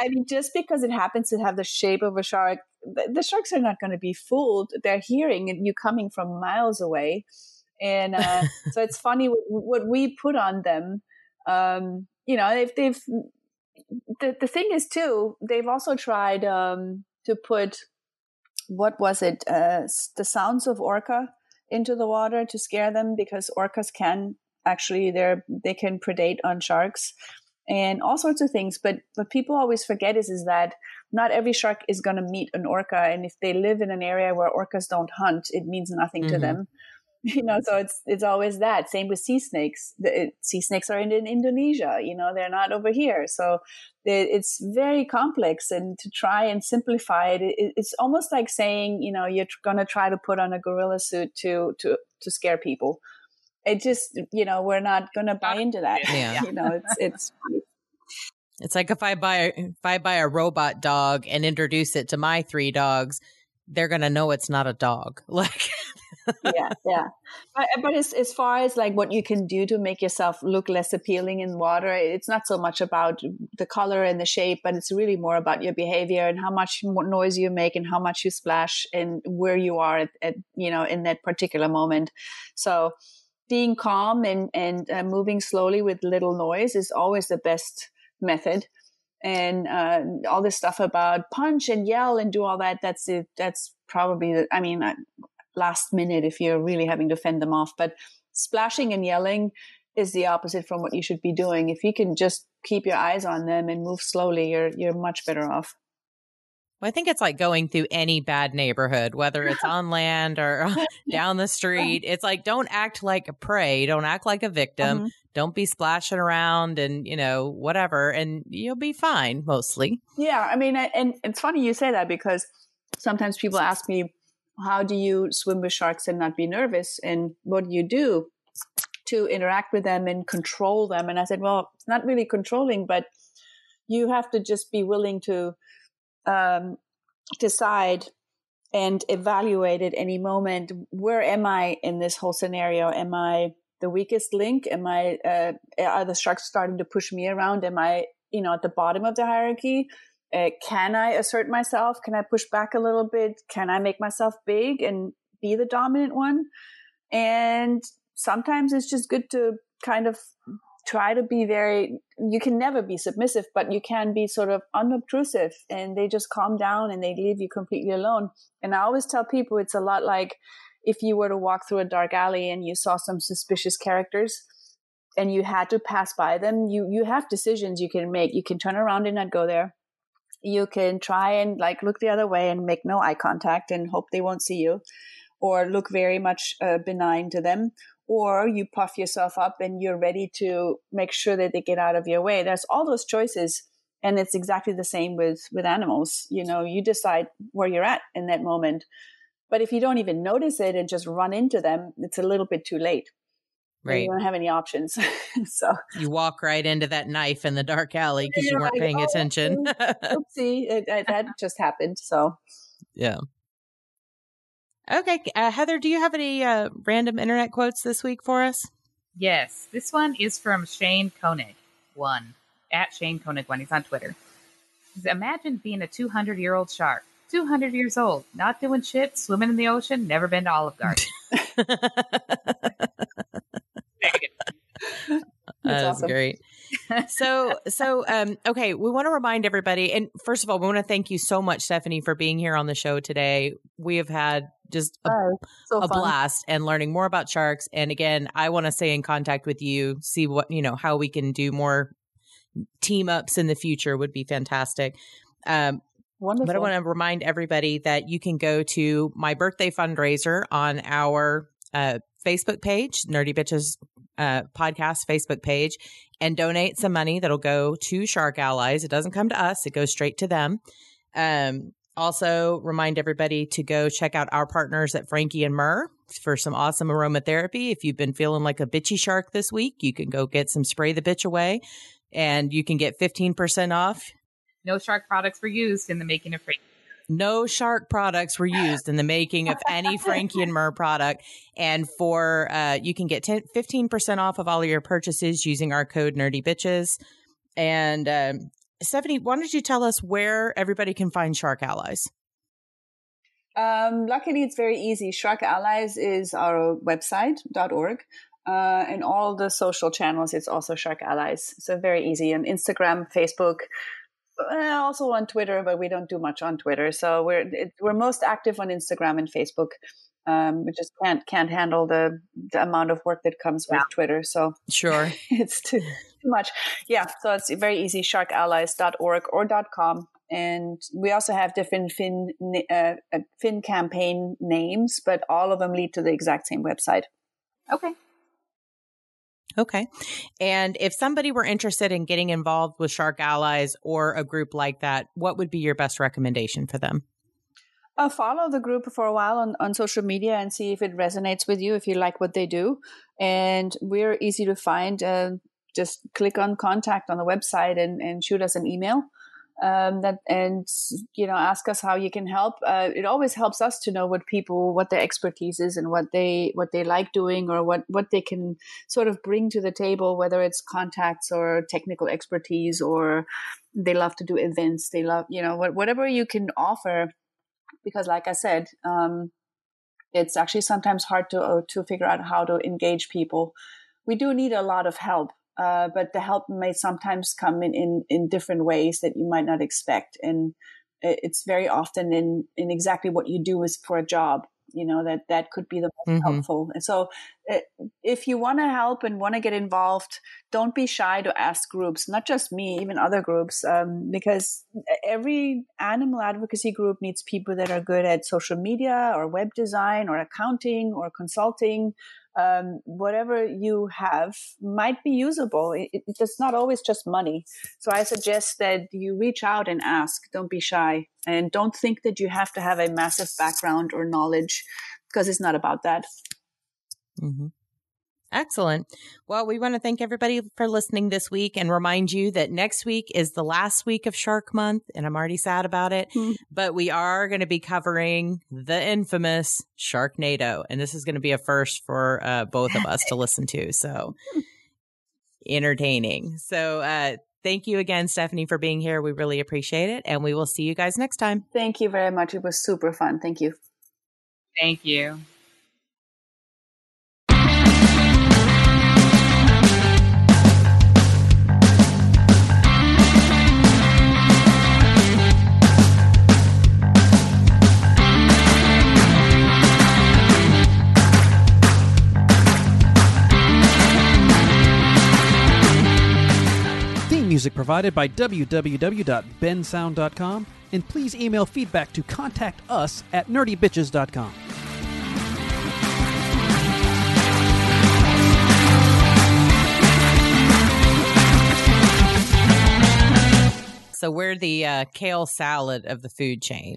I mean, just because it happens to have the shape of a shark, the, the sharks are not going to be fooled. They're hearing you coming from miles away. And uh, so it's funny what, what, we put on them. Um, you know, they've, they've the, the thing is too, they've also tried um, to put, what was it, uh, the sounds of orca into the water to scare them because orcas can actually, they're, they can predate on sharks and all sorts of things. But what people always forget is is that not every shark is going to meet an orca, and if they live in an area where orcas don't hunt, it means nothing mm-hmm. to them. You know, so it's it's always that. Same with sea snakes. The, it, sea snakes are in, in, Indonesia. You know, they're not over here. So it, it's very complex, and to try and simplify it, it, it's almost like saying, you know, you're going to try to put on a gorilla suit to to to scare people it just you know we're not going to buy into that. Yeah. You know it's it's it's like if i buy if i buy a robot dog and introduce it to my three dogs they're going to know it's not a dog. Like yeah yeah. But, but as, as far as like what you can do to make yourself look less appealing in water it's not so much about the color and the shape but it's really more about your behavior and how much noise you make and how much you splash and where you are at, at you know in that particular moment. So being calm and and uh, moving slowly with little noise is always the best method. And uh, all this stuff about punch and yell and do all that that's it that's probably the, i mean uh, last minute if you're really having to fend them off but splashing and yelling is the opposite from what you should be doing. If you can just keep your eyes on them and move slowly you're you're much better off well, I think it's like going through any bad neighborhood, whether it's on land or down the street. It's like, don't act like a prey. Don't act like a victim. Mm-hmm. Don't be splashing around and, you know, whatever. And you'll be fine mostly. Yeah. I mean, and it's funny you say that because sometimes people ask me, how do you swim with sharks and not be nervous? And what do you do to interact with them and control them? And I said, well, it's not really controlling, but you have to just be willing to um, decide and evaluate at any moment where am I in this whole scenario? Am I the weakest link? Am I uh, are the sharks starting to push me around? Am I you know at the bottom of the hierarchy? Uh, can I assert myself? Can I push back a little bit? Can I make myself big and be the dominant one? And sometimes it's just good to kind of try to be very you can never be submissive but you can be sort of unobtrusive and they just calm down and they leave you completely alone. And i always tell people it's a lot like if you were to walk through a dark alley and you saw some suspicious characters and you had to pass by them you you have decisions you can make. You can turn around and not go there. You can try and like look the other way and make no eye contact and hope they won't see you or look very much uh, benign to them or you puff yourself up and you're ready to make sure that they get out of your way. There's all those choices and it's exactly the same with with animals. You know you decide where you're at in that moment. But if you don't even notice it and just run into them it's a little bit too late. Right you don't have any options. So you walk right into that knife in the dark alley because you weren't like, paying oh, attention. oopsie. It, it, that just happened so yeah Okay. Uh, Heather, do you have any uh, random internet quotes this week for us? Yes. This one is from Shane Koenig, one, at Shane Koenig, one. He's on Twitter. He says, Imagine being a 200 year old shark, 200 years old, not doing shit, swimming in the ocean, never been to Olive Garden. That's awesome. great. so so um okay we want to remind everybody and first of all we want to thank you so much Stefanie for being here on the show today we have had just a, oh, so a blast and learning more about sharks. And again, I want to stay in contact with you, see what, you know, how we can do more team ups in the future would be fantastic. Um, Wonderful. But I want to remind everybody that you can go to my birthday fundraiser on our uh, Facebook page, Nerdy Bitches uh, Podcast Facebook page, and donate some money that'll go to Shark Allies. It doesn't come to us, it goes straight to them. Um, also, remind everybody to go check out our partners at Frankie and Myrrh for some awesome aromatherapy. If you've been feeling like a bitchy shark this week, you can go get some Spray the Bitch Away and you can get 15% off No shark products were used in the making of Frankie. no shark products were used in the making of any Frankie and Myrrh product. And for, uh, you can get 10, 15% off of all of your purchases using our code nerdy bitches. And, um, Stefanie, why don't you tell us where everybody can find Shark Allies? Um, luckily, it's very easy. Shark Allies is our website.org. Uh, and all the social channels, it's also Shark Allies. So very easy. On Instagram, Facebook, uh, also on Twitter, but we don't do much on Twitter. So we're we're most active on Instagram and Facebook. Um, we just can't can't handle the, the amount of work that comes with Twitter. So Sure. it's too, too much. Yeah, so it's very easy. Sharkallies.org or .com, and we also have different fin uh, uh, fin campaign names, but all of them lead to the exact same website. Okay. Okay. And if somebody were interested in getting involved with Shark Allies or a group like that, what would be your best recommendation for them? Uh, follow the group for a while on, on social media and see if it resonates with you, if you like what they do. And we're easy to find. Uh, just click on contact on the website and, and shoot us an email. Um, that and you know ask us how you can help. Uh, it always helps us to know what people, what their expertise is, and what they what they like doing, or what what they can sort of bring to the table. Whether it's contacts or technical expertise, or they love to do events. They love you know what, whatever you can offer because like i said um, it's actually sometimes hard to uh, to figure out how to engage people. We do need a lot of help uh, but the help may sometimes come in, in in different ways that you might not expect and it's very often in in exactly what you do is for a job you know that that could be the most Mhm. helpful and so uh, if you want to help and want to get involved don't be shy to ask groups not just me even other groups um, because every animal advocacy group needs people that are good at social media or web design or accounting or consulting um, whatever you have might be usable. It, it- it's not always just money. So i suggest that you reach out and ask. Don't be shy. And don't think that you have to have a massive background or knowledge because it's not about that. Hmm Excellent. Well, we want to thank everybody for listening this week and remind you that next week is the last week of Shark Month, and I'm already sad about it. Hmm. But we are going to be covering the infamous Sharknado, and this is going to be a first for uh, both of us to listen to. So entertaining. So, uh, thank you again, Stefanie, for being here. We really appreciate it, and we will see you guys next time. thank you very much it was super fun thank you Thank you. Music provided by www.bensound.com, and please email feedback to contact us at nerdybitches.com. So, we're the uh, kale salad of the food chain.